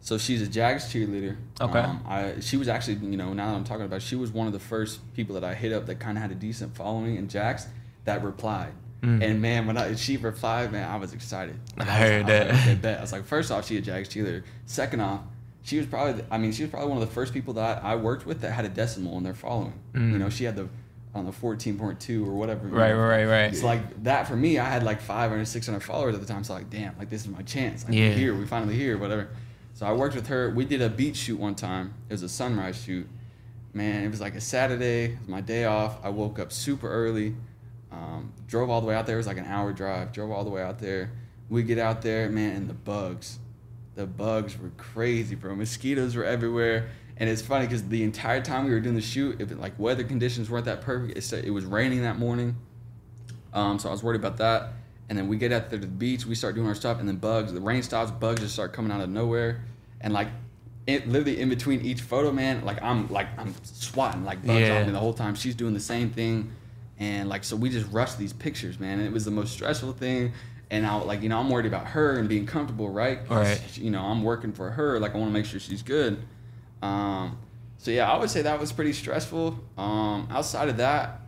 so she's a Jags cheerleader. Okay. Um, I she was actually you know now that I'm talking about, it, she was one of the first people that I hit up that kind of had a decent following in Jags that replied. And man, when I, she replied, man, I was excited. I was- heard was that. Like, okay, bet. I was like, first off, she a Jags cheerleader. Second off, she was probably, I mean, she was probably one of the first people that I, I worked with that had a decimal in their following. You know, she had the, on don't 14.2 or whatever. Right, know. right, right. It's like that for me. I had like 500, 600 followers at the time. So like, damn, like this is my chance. Like Yeah. we're here, we finally here, whatever. So I worked with her. We did a beach shoot one time. It was a sunrise shoot. Man, it was like a Saturday. It was my day off. I woke up super early. Um, drove all the way out there. It was like an hour drive. Drove all the way out there. We get out there, man, and the bugs, the bugs were crazy, bro. Mosquitoes were everywhere. And it's funny because the entire time we were doing the shoot, if it, like weather conditions weren't that perfect, it, it was raining that morning. Um, so I was worried about that. And then we get out there to the beach, we start doing our stuff, and then bugs, the rain stops, bugs just start coming out of nowhere. And like, it literally in between each photo, man, like I'm like I'm swatting like bugs Yeah. off me the whole time. She's doing the same thing, and like so we just rushed these pictures, man. And it was the most stressful thing. And I like you know I'm worried about her and being comfortable, right? Right. You know I'm working for her, like I want to make sure she's good. Um, so yeah, I would say that was pretty stressful. Um, outside of that,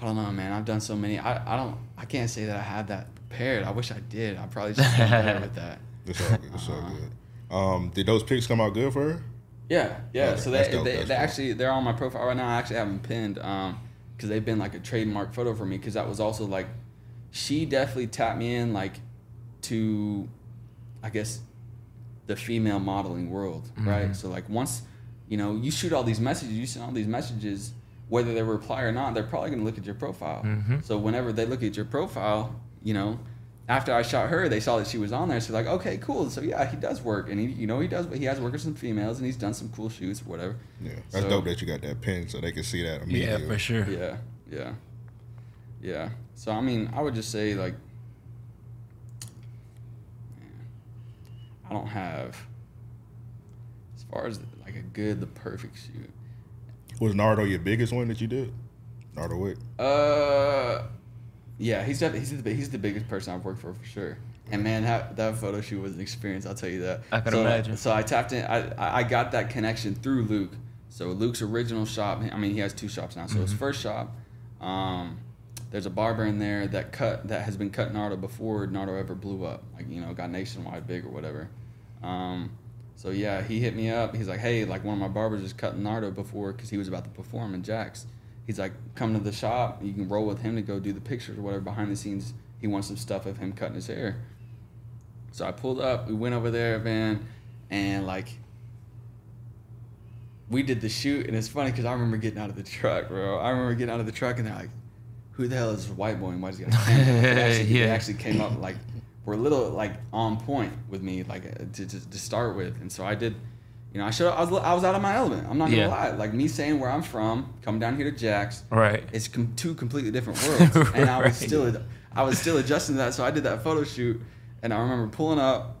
I don't know, man. I've done so many. I, I don't. I can't say that I had that prepared. I wish I did. I probably just have done better with that. It's all good. It's all good. Um, did those pics come out good for her? Yeah, yeah. Okay, so they, dope, they, they cool. actually they're on my profile right now. I actually have them pinned um because they've been like a trademark photo for me because that was also like she definitely tapped me in like to I guess the female modeling world, right? So like once you know you shoot all these messages, you send all these messages, whether they reply or not, they're probably gonna look at your profile. So whenever they look at your profile, you know. After I shot her, they saw that she was on there. So like, okay, cool. So yeah, he does work, and he, you know, he does. But he has worked with some females, and he's done some cool shoots or whatever. Yeah, that's So- dope that you got that pin so they can see that Yeah, immediately. for sure. Yeah, yeah, yeah. So I mean, I would just say like, man, I don't have as far as like a good, the perfect shoot. Was Nardo your biggest one that you did? Nardo Wick. Uh, yeah, he's he's the he's the biggest person I've worked for for sure. And man, that, that photo shoot was an experience. I'll tell you that. I can so, imagine. So I tapped in. I I- I got that connection through Luke. So Luke's original shop. I mean, he has two shops now. So Mm-hmm. his first shop, um, there's a barber in there that cut that has been cutting Nardo before Nardo ever blew up. Like you know, got nationwide big or whatever. Um, so yeah, he hit me up. He's like, hey, like one of my barbers is cutting Nardo before because he was about to perform in Jax. He's like, come to the shop. You can roll with him to go do the pictures or whatever behind the scenes. He wants some stuff of him cutting his hair. So I pulled up. We went over there, man, and like we did the shoot. And it's funny because I remember getting out of the truck, bro. I remember getting out of the truck and they're like, "Who the hell is this white boy? And why does he got a camera?" They actually, they Yeah. actually came up like were a little like on point with me, like uh, to, to, to start with. And so I did. You know, I should. I was. I was out of my element. I'm not gonna Yeah. lie. Like me saying where I'm from, come down here to Jax. Right. It's com- two completely different worlds, and I was Right. still. I was still adjusting to that. So I did that photo shoot, and I remember pulling up,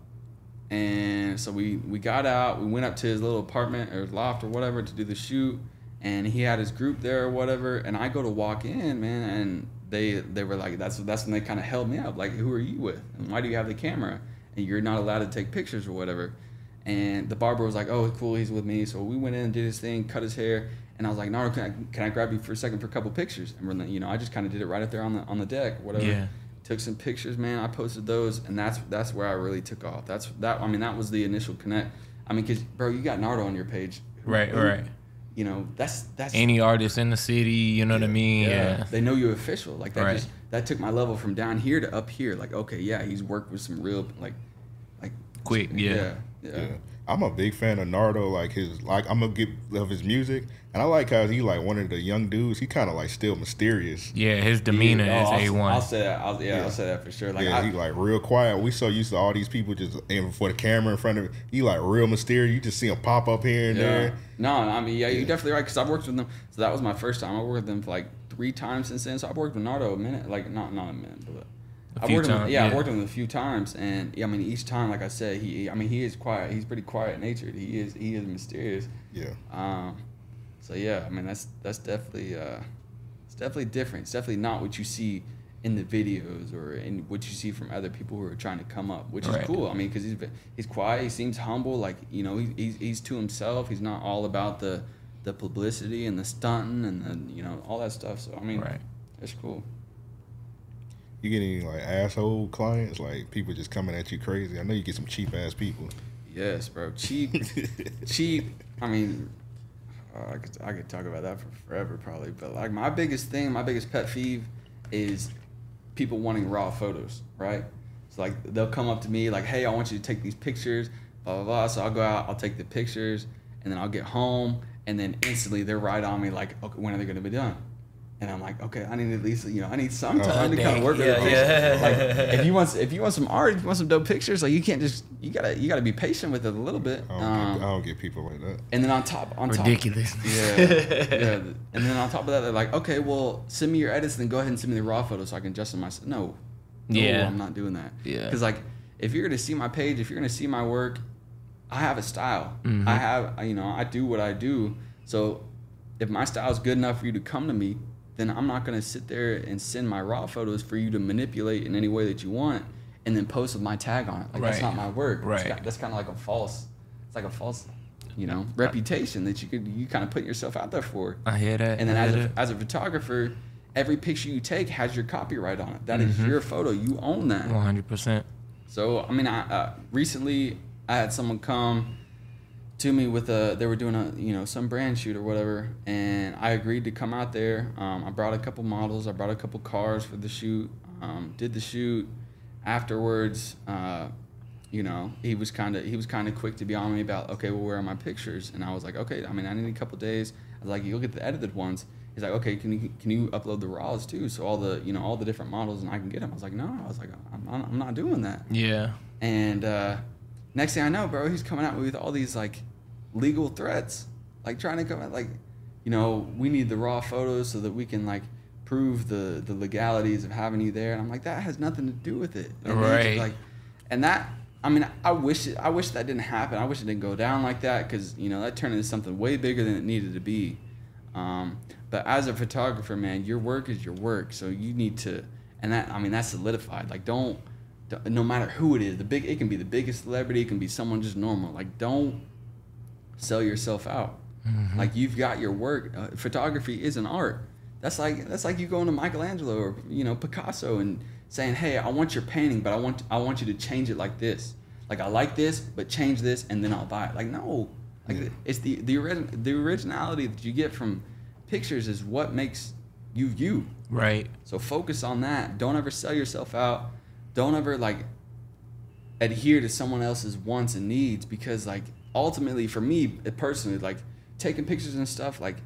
and so we we got out. We went up to his little apartment or loft or whatever to do the shoot, and he had his group there or whatever. And I go to walk in, man, and they they were like, that's that's when they kind of held me up, like, who are you with, and why do you have the camera, and you're not allowed to take pictures or whatever. And the barber was like, "Oh, cool, he's with me." So we went in, and did his thing, cut his hair, and I was like, "No, can I, can I grab you for a second for a couple pictures?" And we're like, you know, I just kind of did it right up there on the on the deck, whatever. Yeah. Took some pictures, man. I posted those, and that's that's where I really took off. That's that. I mean, that was the initial connect. I mean, cause bro, you got Nardo on your page, Right, who- right. You know, that's that's Any artist in the city, you know what I mean? Yeah. They know you're official. Like that Right. just that took my level from down here to up here. Like, okay, yeah, he's worked with some real like like Quick, yeah. yeah. Yeah. Yeah. I'm a big fan of Nardo. Like his, like I'm gonna get of his music, and I like how he like one of the young dudes. He kind of like still mysterious. Yeah, his demeanor Oh, is I'll, a I'll one. say that. I'll, yeah, Yeah. I'll say that for sure. Like, yeah, I, he like real quiet. We so used to all these people just aiming for the camera in front of him. He like real mysterious. You just see him pop up here and yeah. there. No, I mean, yeah, Yeah. you're definitely right because I've worked with them. So that was my first time. I worked with them for like three times since then. So I've worked with Nardo a minute, like not not a minute, but. A I've few worked with him, times, yeah, I've worked with him a few times, and yeah, I mean, each time, like I said, he, I mean, he is quiet. He's pretty quiet natured. He is, he is mysterious. Yeah, Um, so yeah, I mean, that's that's definitely, uh, it's definitely different. It's definitely not what you see in the videos or in what you see from other people who are trying to come up, which Right. is cool. I mean, because he's he's quiet. He seems humble. Like you know, he, he's he's to himself. He's not all about the the publicity and the stunting and the you know all that stuff. So I mean, Right. it's cool. You get any like asshole clients, like people just coming at you crazy. I know you get some cheap ass people. Yes, bro. Cheap, cheap. I mean, uh, I could I could talk about that for forever probably, but like my biggest thing, my biggest pet peeve is people wanting raw photos, right? So like they'll come up to me like, "Hey, I want you to take these pictures, blah blah blah. So I'll go out, I'll take the pictures, and then I'll get home, and then instantly they're right on me like, okay, when are they gonna be done? And I'm like, okay, I need at least you know I need some Oh, time to kind of work with Yeah, the pictures. yeah. Like if you want if you want some art, if you want some dope pictures, like you can't just you gotta you gotta be patient with it a little bit. I don't, Um, get, I don't get people like that. and then on top on top Ridiculous. yeah, yeah. And then on top of that, they're like, okay, well, send me your edits, then go ahead and send me the raw photos so I can adjust them myself. No, no, Yeah. I'm not doing that. Yeah. because like, if you're gonna see my page, if you're gonna see my work, I have a style. Mm-hmm. I have, you know, I do what I do. So, if my style is good enough for you to come to me, then I'm not gonna sit there and send my raw photos for you to manipulate in any way that you want, and then post with my tag on it. Like that's not my work. Right. got- that's kind of like a false. It's like a false. You know, reputation that you could you kind of put yourself out there for. I hear that. And then as a, as a photographer, every picture you take has your copyright on it. That is your photo. You own that. 100%. So I mean, I uh, recently I had someone come to me with a they were doing a you know some brand shoot or whatever, and I agreed to come out there. Um, I brought a couple models. I brought a couple cars for the shoot. Um, did the shoot. Afterwards, uh, you know, he was kind of he was kind of quick to be on me about okay, well, where are my pictures? And I was like, okay, I mean, I need a couple days. I was like, you'll get the edited ones. He's like, okay, can you can you upload the raws too? So all the you know all the different models and I can get them. I was like, no, I was like, I'm, I'm I'm not doing that. Yeah. And uh, next thing I know, bro, he's coming me with all these like legal threats, like trying to come at like, you know, we need the raw photos so that we can like prove the the legalities of having you there. And I'm like, that has nothing to do with it. And Right. Like, and that. I mean, I wish it, I wish that didn't happen. I wish it didn't go down like that because you know that turned into something way bigger than it needed to be. Um, but as a photographer, man, your work is your work, so you need to, and that I mean that's solidified. Like don't, don't- no matter who it is, the big it can be the biggest celebrity, it can be someone just normal. Like don't sell yourself out. Like you've got your work. Uh, photography is an art. That's like that's like you going to Michelangelo or you know Picasso and saying, "Hey, I want your painting, but I want I want you to change it like this. Like I like this, but change this, and then I'll buy it." Like no, like it's the the origin the originality that you get from pictures is what makes you you. Right. So focus on that. Don't ever sell yourself out. Don't ever like adhere to someone else's wants and needs because like ultimately for me eh, personally like taking pictures and stuff like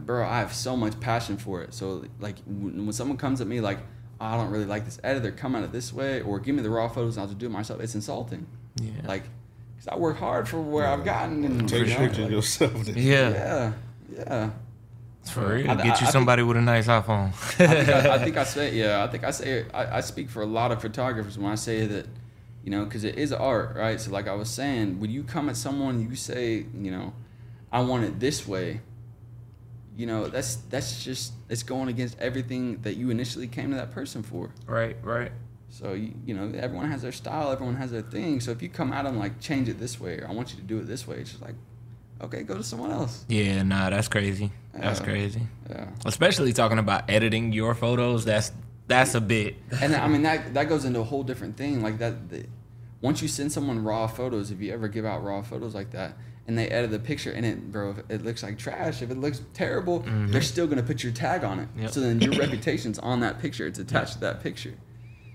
bro I have so much passion for it. So like when when someone comes at me like "Oh, I don't really like this editor come at it this way or give me the raw photos and I'll just do it myself it's insulting. Yeah. Like cuz I work hard for where I've gotten and Take you know, pictures like, yourself. then. yeah. yeah. Yeah. For real. I- Get I- you I think- somebody with a nice iPhone. I think I, I think I say yeah. I think I say I, I speak for a lot of photographers when I say that, you know, because it is art, right? So like I was saying, when you come at someone, you say, you know, I want it this way. You know, that's that's just it's going against everything that you initially came to that person for. right. Right. So you, you know, everyone has their style, everyone has their thing. So if you come at them like change it this way, or I want you to do it this way, it's just like, okay, go to someone else. Yeah. Nah. That's crazy. That's Yeah. crazy. Yeah. Especially talking about editing your photos. That's that's a bit. and I mean that that goes into a whole different thing. Like that, the, once you send someone raw photos, if you ever give out raw photos like that, and they edit the picture and it, bro, if it looks like trash, if it looks terrible, mm-hmm. they're still gonna put your tag on it. Yep. So then your reputation's on that picture. It's attached to that picture.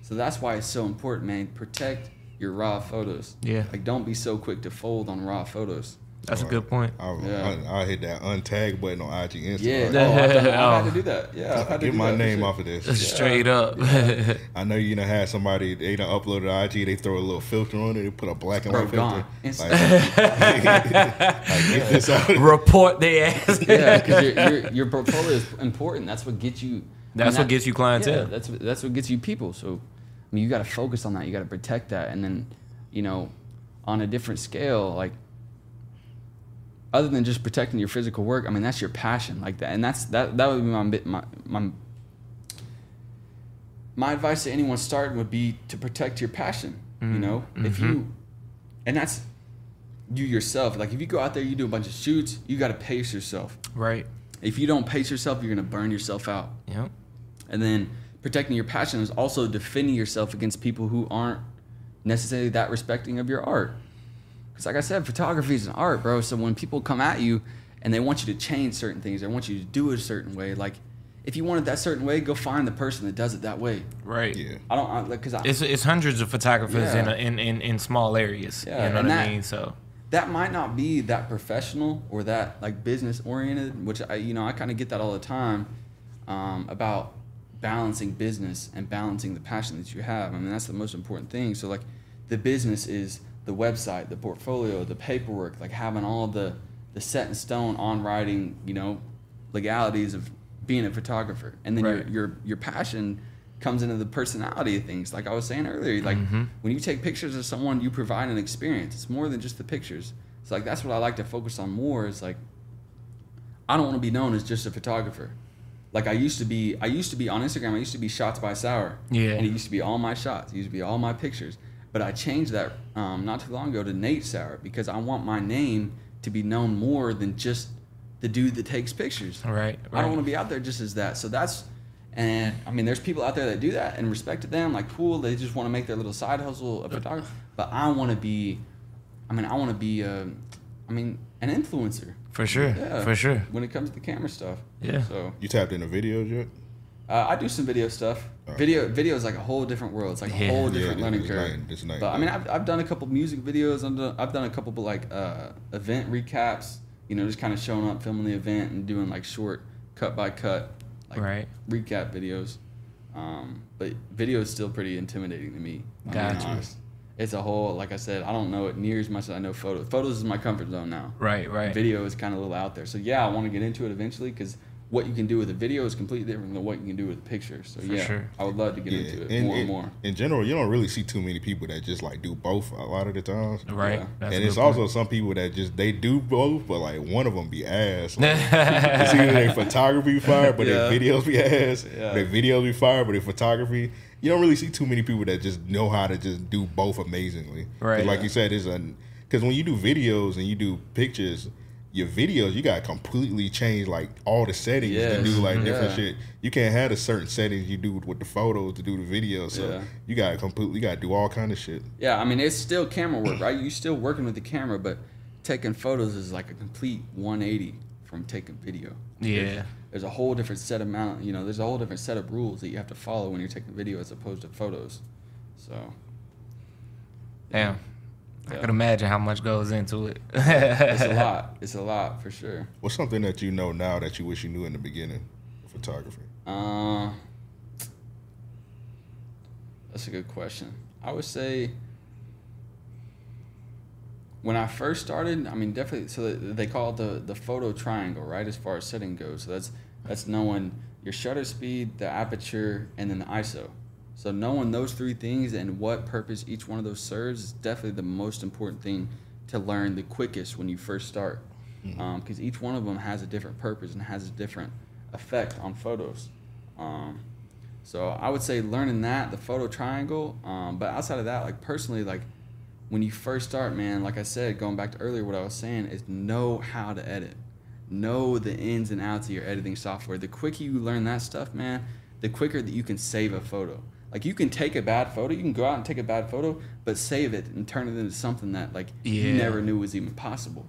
So that's why it's so important, man. Protect your raw photos. Yeah. Like don't be so quick to fold on raw photos. That's a good point. I, Yeah. I, I hit that untag button on IG Instagram. Yeah. Like, No, I've, done, I've had Oh. to do that. Yeah. I've had to Get do my that name off of this. Straight up. I know you know had somebody they done uploaded to IG. They throw a little filter on it. They put a black and Bro, white filter. gone. Like, Instant. like, get this. Report their ass. yeah, because your, your your portfolio is important. That's what gets you. That's I what gets you clientele. Yeah, that's that's what gets you people. So, I mean, you got to focus on that. You got to protect that, and then, you know, on a different scale, like other than just protecting your physical work, I mean, that's your passion, like that, and that's that. That would be my my my. My advice to anyone starting would be to protect your passion. You mm-hmm. know, if mm-hmm. you, and that's you yourself. Like if you go out there, you do a bunch of shoots, you got to pace yourself. Right. If you don't pace yourself, you're gonna burn yourself out. Yep. And then protecting your passion is also defending yourself against people who aren't necessarily that respecting of your art. Because, like I said, photography is an art, bro. So when people come at you and they want you to change certain things, they want you to do it a certain way, like if you want it that certain way, go find the person that does it that way. Right. Yeah. I don't I, like because I It's it's hundreds of photographers in, a, in in in small areas. Yeah, you know and what I mean? So that might not be that professional or that like business oriented, which I you know I kind of get that all the time um, about balancing business and balancing the passion that you have. I mean that's the most important thing. So like the business is the website, the portfolio, the paperwork, like having all the the set in stone on writing, you know, legalities of being a photographer, and then Right. your your your passion comes into the personality of things. Like I was saying earlier, like mm-hmm. when you take pictures of someone, you provide an experience. It's more than just the pictures. It's like that's what I like to focus on more. Is like I don't want to be known as just a photographer. Like I used to be, I used to be on Instagram. I used to be shots by Sauer. Yeah. And it used to be all my shots. It used to be all my pictures. But I changed that um, not too long ago to Nate Sauer because I want my name to be known more than just the dude that takes pictures. right. right. I don't want to be out there just as that. So that's, and I mean, there's people out there that do that and respect to them. Like, cool, they just want to make their little side hustle a photographer. But I want to be, I mean, I want to be, uh, I mean, an influencer. for sure. Yeah, For sure. When it comes to the camera stuff. Yeah. So You tapped into videos yet? Uh, I do some video stuff. Video, video is like a whole different world. It's like a Yeah. whole different it- learning it's curve. night- it's night but I mean. I've, I've done a couple music videos. I've done, I've done a couple but like uh, event recaps. You know, just kind of showing up, filming the event, and doing like short cut by cut, like Right. recap videos. Um, but video is still pretty intimidating to me. Gotcha. It's a whole, like I said, I don't know it near as much as I know photos. Photos is my comfort zone now. Right. Right. Video is kind of a little out there. So yeah, I want to get into it eventually because what you can do with a video is completely different than what you can do with a picture. So For yeah, sure. I would love to get into it in, more in, and more. in general, you don't really see too many people that just like do both a lot of the times. Right. Yeah. And good it's point. also some people that just they do both, but like one of them be ass. Like, it's either their photography fire, but Yeah. their videos be ass. Yeah. Their videos be fire, but their photography. You don't really see too many people that just know how to just do both amazingly. Right. Like Yeah. you said, is a because when you do videos and you do pictures. Your videos, you gotta completely change like all the settings to do like different Yeah. shit. You can't have the certain settings you do with the photos to do the videos. So Yeah. you gotta completely, you gotta do all kind of shit. Yeah, I mean it's still camera work, right? You're still working with the camera, but taking photos is like a complete 180 from taking video. Yeah. There's a whole different set of amount, you know, there's a whole different set of rules that you have to follow when you're taking video as opposed to photos. So Damn. I Yeah. could imagine how much goes into it. it's a lot. It's a lot for sure. What's something that you know now that you wish you knew in the beginning of photography? Uh, that's a good question. I would say when I first started, I mean, definitely. So they- they call it the the photo triangle, right? As far as setting goes, so that's that's knowing your shutter speed, the aperture, and then the ISO. So knowing those three things and what purpose each one of those serves is definitely the most important thing to learn the quickest when you first start, because each one of them has a different purpose and has a different effect on photos. Um, so I would say learning that the photo triangle. Um, but outside of that, like personally, like when you first start, man, like I said, going back to earlier, what I was saying is know how to edit, know the ins and outs of your editing software. The quicker you learn that stuff, man, the quicker that you can save a photo. Like you can take a bad photo, you can go out and take a bad photo, but save it and turn it into something that like you never knew was even possible.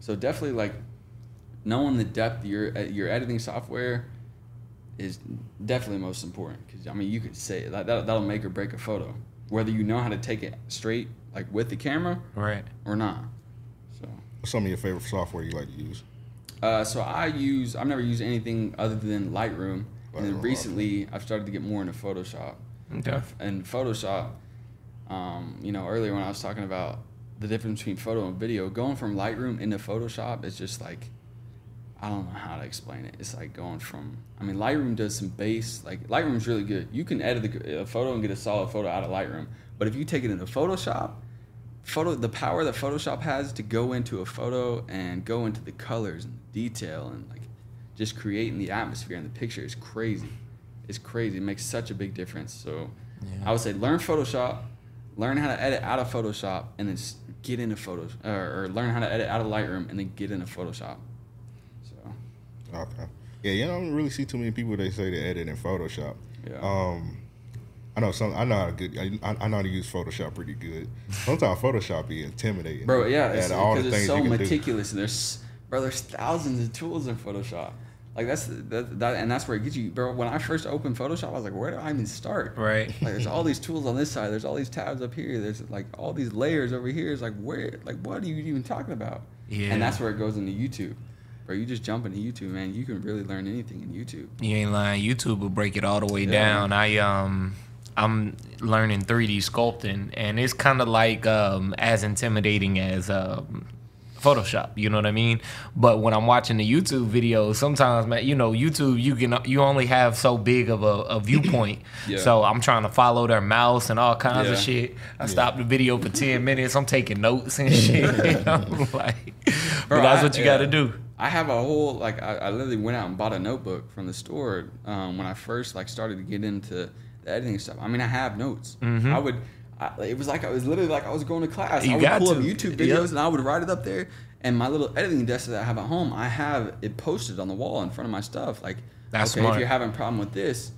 So definitely like knowing the depth of your uh, your editing software is definitely most important because I mean you could say that, that that'll make or break a photo whether you know how to take it straight like with the camera right. or not. So What's some of your favorite software you like to use? uh, so I use I've never used anything other than Lightroom and then recently I've started to get more into Photoshop. Okay. And Photoshop, um, you know, earlier when I was talking about the difference between photo and video, going from Lightroom into Photoshop is just like, I don't know how to explain it. It's like going from, I mean, Lightroom does some base, like Lightroom's really good. You can edit a, a photo and get a solid photo out of Lightroom, but if you take it into Photoshop, photo the power that Photoshop has to go into a photo and go into the colors and detail and like just creating the atmosphere and the picture is crazy. It's crazy. It makes such a big difference. So I would say learn Photoshop, learn how to edit out of Photoshop, and then get into Photos or, or learn how to edit out of Lightroom and then get into Photoshop. So Okay. Yeah, you don't really see too many people that say they edit in Photoshop. yeah. Um, I know some. I know how to good. I, I know how to use Photoshop pretty good. Sometimes Photoshop be intimidating. Bro, yeah, it's, all the because it's things so can do. meticulous. There's, bro, there's thousands of tools in Photoshop. Like that's that, that and that's where it gets you, bro. When I first opened Photoshop, I was like, where do I even start? Right. Like there's all these tools on this side. There's all these tabs up here. There's like all these layers over here. It's like where, like what are you even talking about? Yeah. And that's where it goes into YouTube. Bro, you just jump into YouTube, man. You can really learn anything in YouTube. You ain't lying. YouTube will break it all the way Yeah. down. I um I'm learning 3D sculpting and it's kind of like um as intimidating as um Photoshop, you know what I mean? But when I'm watching the YouTube videos, sometimes man, you know, YouTube you can you only have so big of a, a viewpoint. Yeah. So I'm trying to follow their mouse and all kinds of shit. I stop the video for 10 minutes. I'm taking notes and shit. I'm like, but Bro, that's I- what you got to do. I have a whole like I, I literally went out and bought a notebook from the store um, when I first like started to get into the editing stuff. I mean, I have notes. I would. I, it was like I was literally like I was going to class. You I would pull to. up YouTube videos Yep. and I would write it up there. And my little editing desk that I have at home, I have it posted on the wall in front of my stuff. Like, That's okay, smart. if you're having a problem with this,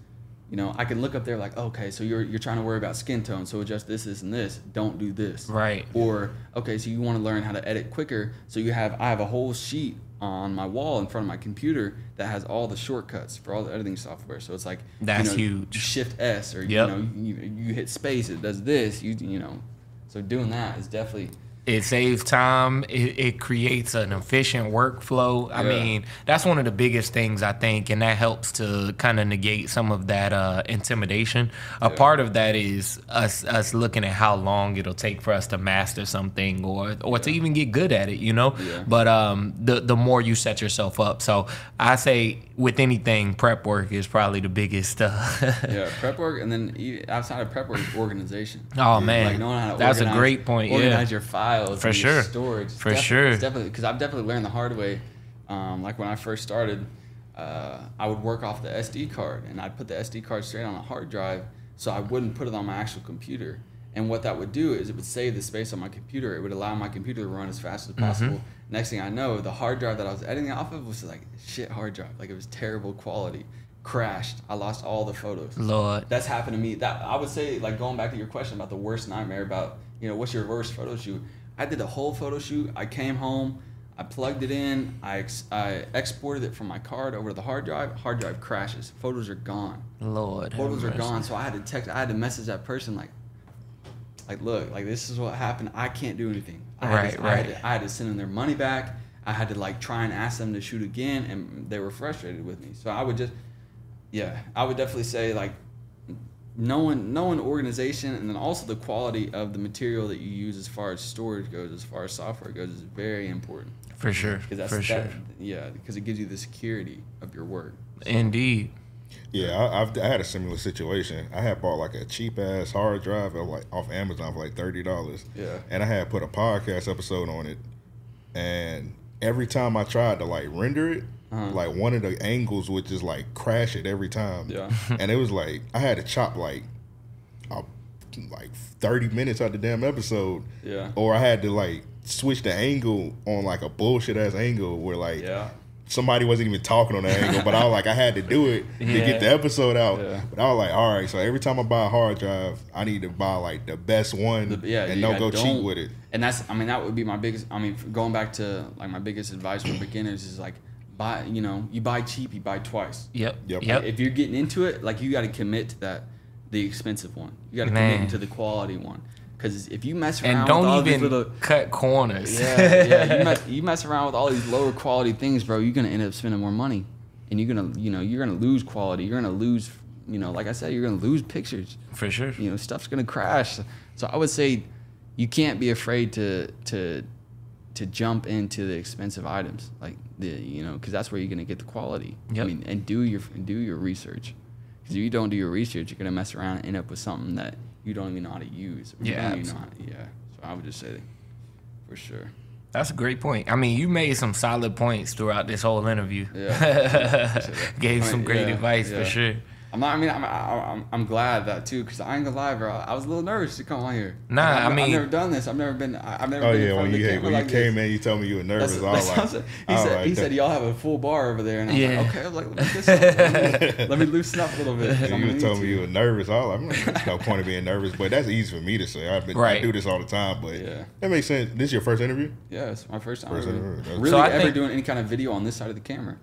you know, I can look up there like, okay, so you're you're trying to worry about skin tone, so adjust this, this, and this. Don't do this. Right. Or okay, so you want to learn how to edit quicker, so you have I have a whole sheet on my wall in front of my computer that has all the shortcuts for all the editing software. So it's like That's you know, huge. Shift S or Yep. you know you, you hit space, it does this. You you know, so doing that is definitely It saves time. It, it creates an efficient workflow. I Yeah. mean, that's one of the biggest things I think, and that helps to kind of negate some of that uh, intimidation. A part of that is us us looking at how long it'll take for us to master something or or to even get good at it. You know. Yeah. But um, the the more you set yourself up, so I say with anything, prep work is probably the biggest. Uh, yeah prep work, and then outside of prep work, organization. Oh man, Like knowing how to that's a great point. Organize Yeah. your files For sure. storage. For sure. Definitely because I've definitely learned the hard way. Um, like when I first started, uh, I would work off the SD card, and I'd put the SD card straight on a hard drive, so I wouldn't put it on my actual computer. And what that would do is it would save the space on my computer. It would allow my computer to run as fast as possible. Next thing I know, the hard drive that I was editing off of was like shit hard drive. Like it was terrible quality. Crashed. I lost all the photos Lord. that's happened to me. That I would say, like going back to your question about the worst nightmare about you know what's your worst photo shoot. I did a whole photo shoot. I came home, I plugged it in, I ex- I exported it from my card over to the hard drive. Hard drive crashes. Photos are gone. Lord. Photos are gone. So I had to text. I had to message that person like, like look, like this is what happened. I can't do anything. I Right, to, I had, right. to, I had to send them their money back. I had to like try and ask them to shoot again, and they were frustrated with me. So I would just, yeah, I would definitely say like knowing knowing organization and then also the quality of the material that you use as far as storage goes, as far as software goes, is very important. For sure. Because that's For that, sure. yeah, because it gives you the security of your work. Indeed. Yeah, I, I've I had a similar situation. I had bought like a cheap ass hard drive at, like off Amazon for like thirty dollars. Yeah. and I had put a podcast episode on it, and every time I tried to like render it, Uh-huh. like one of the angles would just like crash it every time. Yeah. and it was like I had to chop like, a, like thirty minutes out the damn episode. Yeah. or I had to like switch the angle on like a bullshit ass angle where like Yeah. somebody wasn't even talking on the angle, but I was like, I had to do it to Yeah. get the episode out. Yeah. But I was like, all right, so every time I buy a hard drive, I need to buy like the best one The- yeah, and don't go don't- with it. And that's, I mean, that would be my biggest. I mean, going back to like my biggest advice for beginners is like, buy. You know, you buy cheap, you buy twice. Yep. Yep. Yep. If you're getting into it, like you got to commit to that, the expensive one. You got to commit to the quality one. Because if you mess around and with all don't these even little, cut corners. yeah, yeah, you mess, you mess around with all these lower quality things, bro. You're gonna end up spending more money, and you're gonna, you know, you're gonna lose quality. You're gonna lose, you know, like I said, you're gonna lose pictures. For sure. you know stuff's gonna crash so i would say you can't be afraid to to to jump into the expensive items like the you know because that's where you're gonna get the quality Yep. i mean and do your do your research because if you don't do your research you're gonna mess around and end up with something that you don't even know how to use Yeah, how yeah so i would just say for sure That's a great point. I mean, you made some solid points throughout this whole interview. Yeah. Gave some great Yeah, advice yeah. for sure. I'm not. I mean, I'm. I'm, I'm glad that too, because I ain't gonna lie, bro. I was a little nervous to come on here. Nah, I've, I I've never done this. I've never been. I- I've never Oh been yeah, when of you the when you like this. came in, you told me you were nervous. That's, I was that's like, what I'm saying. he said, right, he said, okay. y'all have a full bar over there. And I was Yeah. like, okay. I was like, let me, let, me, let me loosen up a little bit. I'm you gonna told need me to. you were nervous. All I'm like, "Mm, there's no point of being nervous, but that's easy for me to say. I've been, I do this all the time, but Yeah. that makes sense. This is your first interview? Yeah, it's my first time First really, interview. Really So ever doing any kind of video on this side of the camera.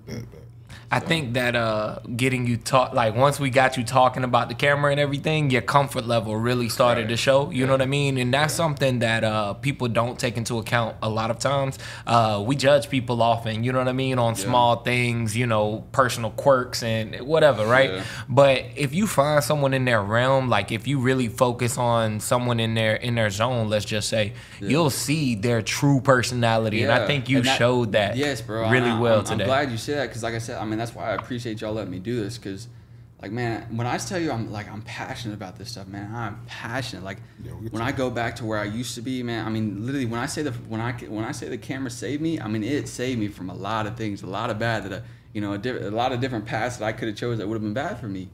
Yeah, I think that uh, getting you talk like once we got you talking about the camera and everything, your comfort level really started Right. to show. You know what I mean? And that's something that uh, people don't take into account a lot of times. Uh, we judge people often. You know what I mean on small things. You know, personal quirks and whatever, right? Yeah. But if you find someone in their realm, like if you really focus on someone in their in their zone, let's just say, you'll see their true personality. And I think you that- showed that Yes, bro. really I- well I'm, today. I'm glad you said that because, like I said, I mean that's why I appreciate y'all letting me do this because, like, man, when I tell you I'm like I'm passionate about this stuff, man, I'm passionate. Like Yeah, when I go back to where I used to be, man, I mean literally when I say the when I when I say the camera saved me, I mean it saved me from a lot of things, a lot of bad that I, you know a, diff- a lot of different paths that I could have chose that would have been bad for me.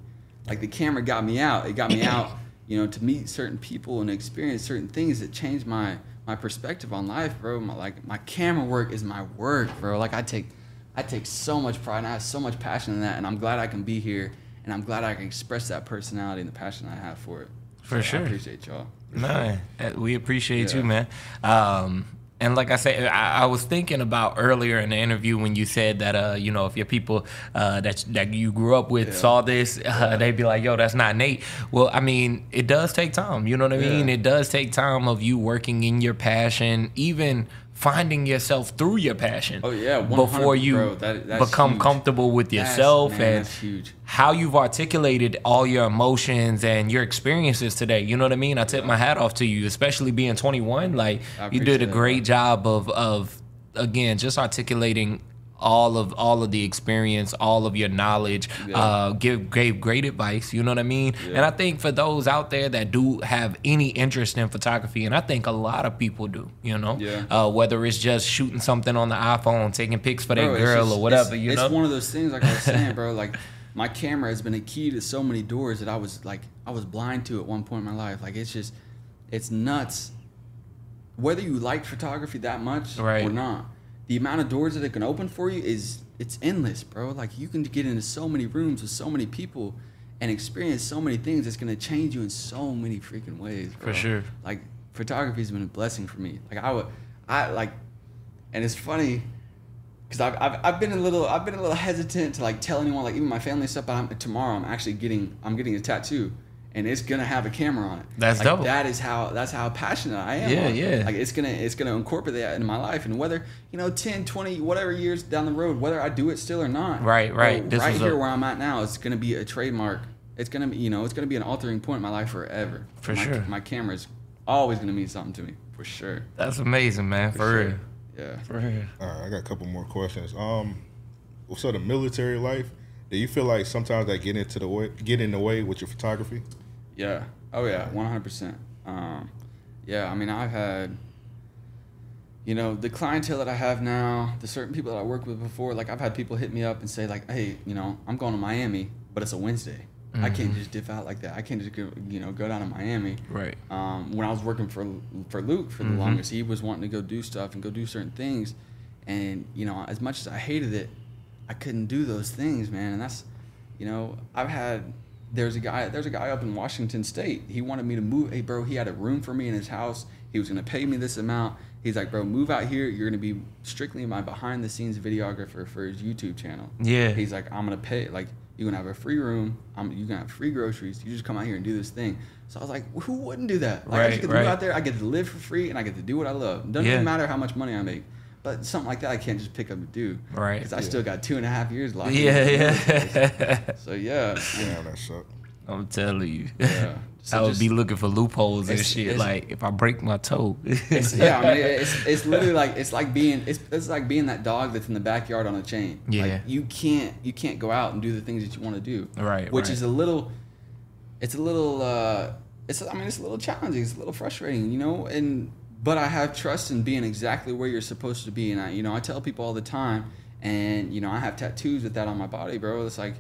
Like the camera got me out. It got me out, you know, to meet certain people and experience certain things that changed my my perspective on life, bro. My like my camera work is my work, bro. Like I take I take so much pride and I have so much passion in that and I'm glad I can be here and I'm glad I can express that personality and the passion I have for it. For sure. I appreciate y'all. No, uh, we appreciate Yeah. you, man. Um, and like I said, I, I was thinking about earlier in the interview when you said that, uh, you know, if your people uh, that that you grew up with Yeah. saw this, uh, they'd be like, "Yo, that's not Nate." Well, I mean, it does take time. You know what I mean? Yeah. It does take time of you working in your passion, even finding yourself through your passion. Oh, yeah, before you bro. That- become huge. comfortable with yourself man, and how you've articulated all your emotions and your experiences today. You know what I mean? I tip my hat off to you, especially being 21. Like you did a appreciate that, great job of of again just articulating all of all of the experience, all of your knowledge. Yeah. Uh, give gave great advice. You know what I mean? Yeah. And I think for those out there that do have any interest in photography, and I think a lot of people do. You know, Yeah. uh, whether it's just shooting something on the iPhone, taking pics for Bro, that girl just- or whatever. It's, you it's know, one of those things, like I was saying, bro. Like my camera has been a key to so many doors that I was like, I was blind to at one point in my life. Like it's just, it's nuts. Whether you like photography that much Right. or not, the amount of doors that it can open for you is it's endless, bro. Like you can get into so many rooms with so many people and experience so many things that's gonna change you in so many freaking ways, bro. For sure. Like photography's been a blessing for me. Like I would, I like, and it's funny because I've, I've, I've been a little I've been a little hesitant to like tell anyone like even my family stuff. But I'm, tomorrow I'm actually getting I'm getting a tattoo, and it's gonna have a camera on it. That's like, dope. That is how that's how passionate I am. Yeah, on yeah. Like it's gonna it's gonna incorporate that into my life, and whether you know 10, 20, whatever years down the road, whether I do it still or not. Right, right. bro, This right here a- where I'm at now, it's gonna be a trademark. It's gonna be you know it's gonna be an altering point in my life forever. For my, sure. My camera's always gonna mean something to me for sure. that's amazing, man. For, sure. real. Yeah. For real. All right, I got a couple more questions. Um, so the military life, do you feel like sometimes that get into the way, get in the way with your photography? Yeah. Oh yeah, one hundred percent. Um, yeah. I mean, I've had, you know, the clientele that I have now, the certain people that I worked with before. Like, I've had people hit me up and say, like, "Hey, you know, I'm going to Miami, but it's a Wednesday. I Mm-hmm. can't just dip out like that. I can't just go, you know, go down to Miami." Right. um, when I was working for for Luke for the Mhm. longest, he was wanting to go do stuff and go do certain things, and you know, as much as I hated it, I couldn't do those things, man. And that's, you know, I've had there's a guy there's a guy up in Washington State. He wanted me to move. Hey, bro, he had a room for me in his house. He was gonna pay me this amount. He's like, bro, move out here. You're gonna be strictly my behind the scenes videographer for his YouTube channel. Yeah. He's like, I'm gonna pay. Like, you're gonna have a free room. I'm you're gonna have free groceries. You just come out here and do this thing. So I was like, who wouldn't do that? Like, I just get to right. move out there. I get to live for free, and I get to do what I love. Doesn't Yeah. even matter how much money I make. But something like that, I can't just pick up and do. Right. Because I still got two and a half years locked. in. Yeah, yeah. So yeah, Damn, that sucked. I'm telling you. yeah. So I would just- be looking for loopholes and shit. Like if I break my toe. It's, yeah, I mean, it's, it's literally like it's like being it's, it's like being that dog that's in the backyard on a chain. Yeah. like, you can't you can't go out and do the things that you want to do. Right, Which right. is a little, it's a little, uh, it's I mean it's a little challenging. It's a little frustrating, you know. And but I have trust in being exactly where you're supposed to be. And I you know I tell people all the time, and you know I have tattoos with that on my body, bro. It's like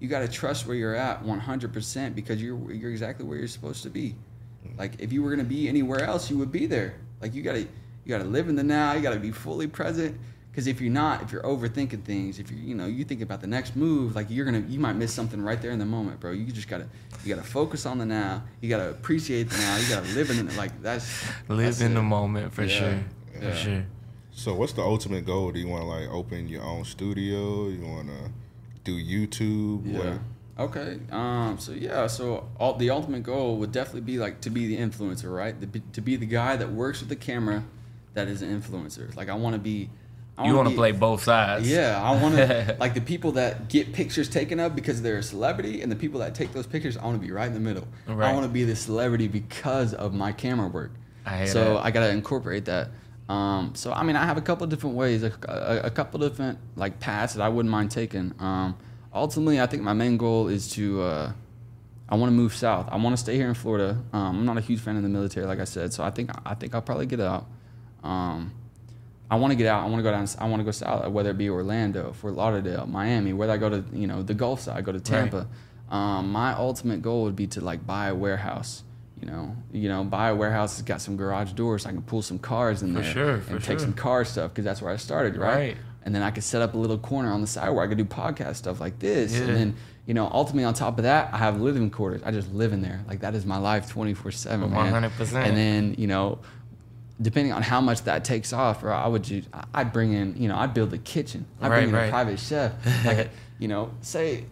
you got to trust where you're at 100% because you're you're exactly where you're supposed to be. Like if you were gonna be anywhere else, you would be there. Like you gotta you gotta live in the now. You gotta be fully present. Because if you're not, if you're overthinking things, if you're, you know you think about the next move, like you're gonna you might miss something right there in the moment, bro. You just gotta you gotta focus on the now. You gotta appreciate the now. You gotta live in it. Like that's Live that's in it. the moment for Yeah. sure. Yeah. For sure. So what's the ultimate goal? Do you want to like open your own studio? You want to do YouTube? Yeah. What- Okay. Um. So yeah. So all, the ultimate goal would definitely be like to be the influencer, right? The, to be the guy that works with the camera, that is an influencer. Like I want to be. You want wanna play both sides. Yeah, I want to like the people that get pictures taken of because they're a celebrity, and the people that take those pictures. I want to be right in the middle. Right. I want to be the celebrity because of my camera work. I so that. I gotta incorporate that. Um, so I mean, I have a couple of different ways, a, a, a couple of different like paths that I wouldn't mind taking. Um, ultimately, I think my main goal is to. Uh, I want to move south. I want to stay here in Florida. Um, I'm not a huge fan of the military, like I said. So I think I think I'll probably get out. I want to get out. I want to go down. I want to go south, whether it be Orlando, Fort Lauderdale, Miami, whether I go to you know the Gulf side, I go to Tampa. Um, my ultimate goal would be to like buy a warehouse. You know, you know, buy a warehouse that's got some garage doors. So I can pull some cars in For there sure, and take sure. some car stuff because that's where I started, right? Right. And then I could set up a little corner on the side where I could do podcast stuff like this. Yeah. And then, you know, ultimately on top of that, I have living quarters. I just live in there. Like that is my life 24 7, man. 100%. And then, you know, depending on how much that takes off, or I would just, I'd bring in, you know, I'd build a kitchen. I'd Right, bring in right. a private chef. Like, you know, say,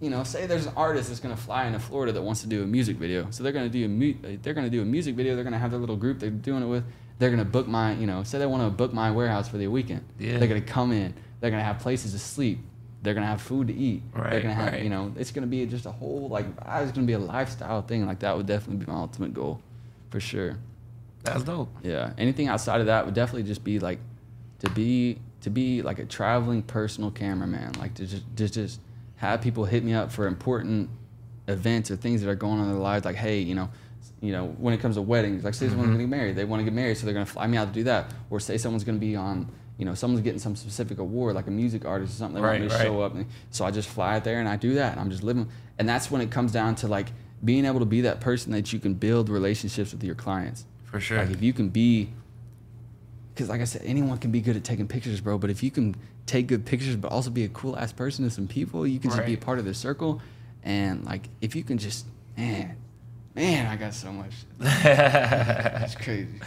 you know, say there's an artist that's gonna fly into Florida that wants to do a music video. So they're gonna do a mu- they're gonna do a music video. They're gonna have their little group they're doing it with. They're gonna book my, you know, say they want to book my warehouse for the weekend. Yeah. They're gonna come in. They're gonna have places to sleep. They're gonna have food to eat. They're Right, gonna have, right. you know, it's gonna be just a whole like, it's gonna be a lifestyle thing. Like that would definitely be my ultimate goal, for sure. That's dope. Yeah. Anything outside of that would definitely just be like to be to be like a traveling personal cameraman. Like to just just just have people hit me up for important events or things that are going on in their lives. Like, hey, you know, you know, when it comes to weddings, like say someone's mm-hmm. gonna get married, they want to get married, so they're gonna fly me out to do that. Or say someone's gonna be on, you know, someone's getting some specific award, like a music artist or something. They Right, want me to right. show up, and so I just fly out there and I do that. And I'm just living, and that's when it comes down to like being able to be that person that you can build relationships with your clients. For sure. Like if you can be, because like I said, anyone can be good at taking pictures, bro. But if you can take good pictures, but also be a cool ass person to some people, you can just be a part of their circle. And like if you can just, man, man, I got so much. It's crazy.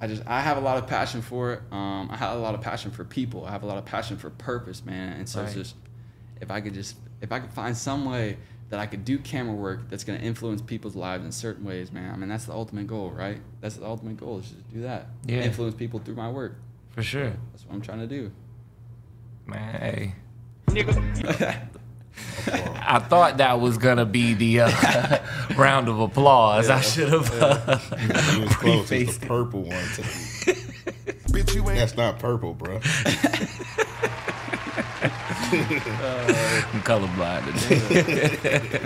I just I have a lot of passion for it. Um, I have a lot of passion for people. I have a lot of passion for purpose, man. And so it's just if I could just if I could find some way that I could do camera work that's gonna influence people's lives in certain ways, man. I mean that's the ultimate goal, right? That's the ultimate goal is just do that. Yeah. Influence people through my work. For sure. That's what I'm trying to do. Man, hey. I thought that was gonna be the uh, round of applause. I should have. Uh, It was close. It's prefaced the purple one. Bitch, you ain't That's not purple, bro. I'm colorblind today.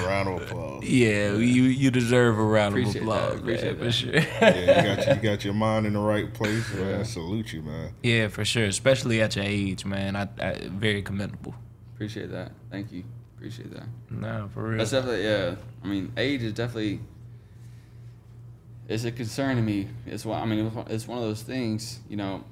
Go. Round of applause. yeah, you you deserve a round Appreciate of that, applause, appreciate man, for that. sure. Yeah, you got you got your mind in the right place, man. Salute you, man. yeah, for sure. Especially at your age, man. I, I very commendable. Appreciate that. Thank you. Appreciate that. No, for real. That's definitely yeah. I mean, age is definitely it's a concern to me. It's one. I mean, it's one of those things. You know,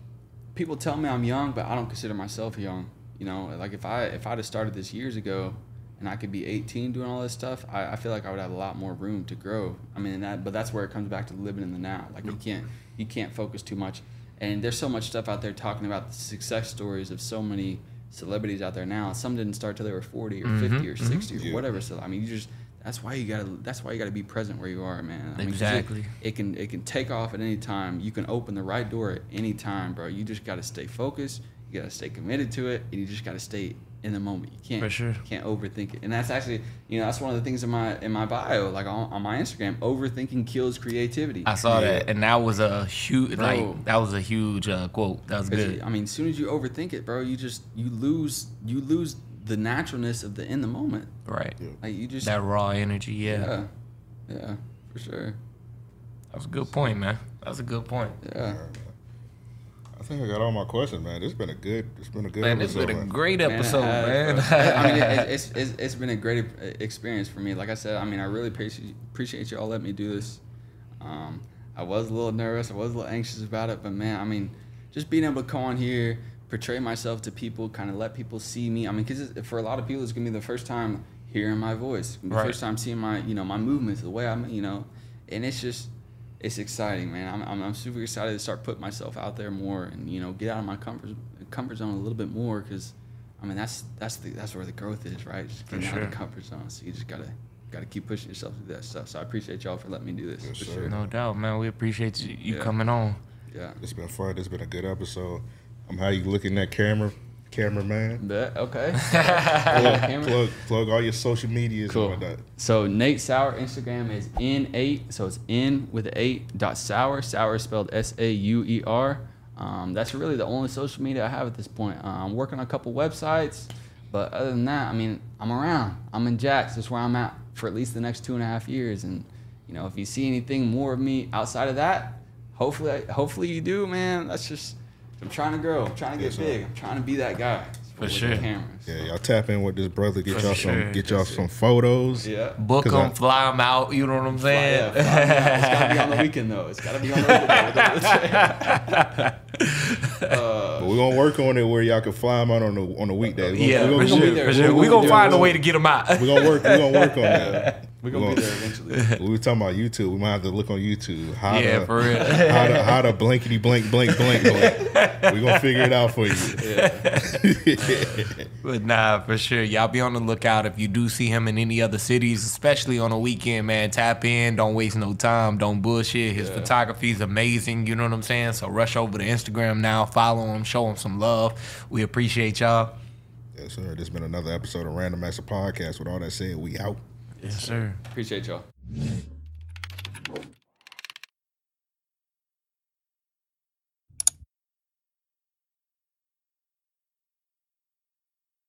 people tell me I'm young, but I don't consider myself young. You know, like if I if I'd have started this years ago, and I could be 18 doing all this stuff, I, I feel like I would have a lot more room to grow. I mean, that but that's where it comes back to living in the now. Like you mm. can't you can't focus too much. And there's so much stuff out there talking about the success stories of so many celebrities out there now. Some didn't start till they were 40 or mm-hmm. 50 or 60 or mm-hmm. Yeah. whatever. So I mean, you just that's why you gotta that's why you gotta be present where you are, man. I mean, Exactly. It, it can it can take off at any time. You can open the right door at any time, bro. You just gotta stay focused. You gotta stay committed to it, and you just gotta stay in the moment. You can't For sure. can't overthink it. And that's actually you know that's one of the things in my in my bio, like on, on my Instagram. Overthinking kills creativity. I saw Yeah. that, and that was a huge Bro. like that was a huge uh, quote. That was good. I mean, as soon as you overthink it, bro, you just you lose you lose the naturalness of the in the moment. Right. Yeah. Like you just That raw energy. Yeah. yeah, yeah, for sure. That was a good point, man. That was a good point. Yeah. I think I got all my questions, man. This been a good. It's been a good Man, this episode. been a great Man, episode, has, man. I mean, it, it's, it's it's been a great experience for me. Like I said, I mean, I really appreciate appreciate you all letting me do this. Um, I was a little nervous, I was a little anxious about it, but man, I mean, just being able to come on here, portray myself to people, kind of let people see me. I mean, because for a lot of people, it's gonna be the first time hearing my voice, It's gonna be the Right. first time seeing my you know my movements, the way I'm you know, and it's just it's exciting, man. I'm, I'm, I'm super excited to start putting myself out there more and you know get out of my comfort comfort zone a little bit more because I mean, that's that's the that's where the growth is, right? Just getting out of the comfort zone. So you just gotta gotta keep pushing yourself through that stuff. So I appreciate y'all for letting me do this. Yes, for sure. No doubt, man. We appreciate you, you Yeah. coming on. Yeah. It's been fun. It's been a good episode. Um, how you looking at that camera, cameraman? Bet. Okay. Plug, Camera. plug, plug all your social medias Cool. and whatnot. So Nate Sauer Instagram is n8. So it's n with the eight dot sauer. Sauer is spelled S A U E R. Um, that's really the only social media I have at this point. Uh, I'm working on a couple websites, but other than that, I mean, I'm around. I'm in Jax. That's where I'm at for at least the next two and a half years. And you know, if you see anything more of me outside of that, hopefully, hopefully you do, man. That's just I'm trying to grow. I'm trying to get Yes, big. I'm trying to be that guy. For with the sure. Cameras. Yeah, y'all tap in with this brother. Get y'all sure. some. Get y'all some photos. Yeah. Book 'Cause them, I- fly them out. You know what I'm Fly- yeah, saying? fly. It's gotta be on the weekend though. It's gotta be on the weekend. uh, But we're gonna work on it where y'all can fly them out on the on the weekday. We yeah, gonna, for we gonna sure. be there. For sure. We're We gonna gonna find a way to get them out. we gonna work. We gonna work on that. we're gonna be there eventually. We were talking about YouTube. We might have to look on YouTube. How Yeah, to, for real. How to how to blankety blank blank blank blank. we're gonna figure it out for you. But nah, for sure. Y'all be on the lookout if you do see him in any other cities, especially on a weekend, man. Tap in. Don't waste no time. Don't bullshit. His photography is amazing. You know what I'm saying? So rush over to Instagram now. Follow him. Show him some love. We appreciate y'all. yes, sir. This has been another episode of Random Master Podcast. With all that said, we out. Yes, sir. Appreciate y'all.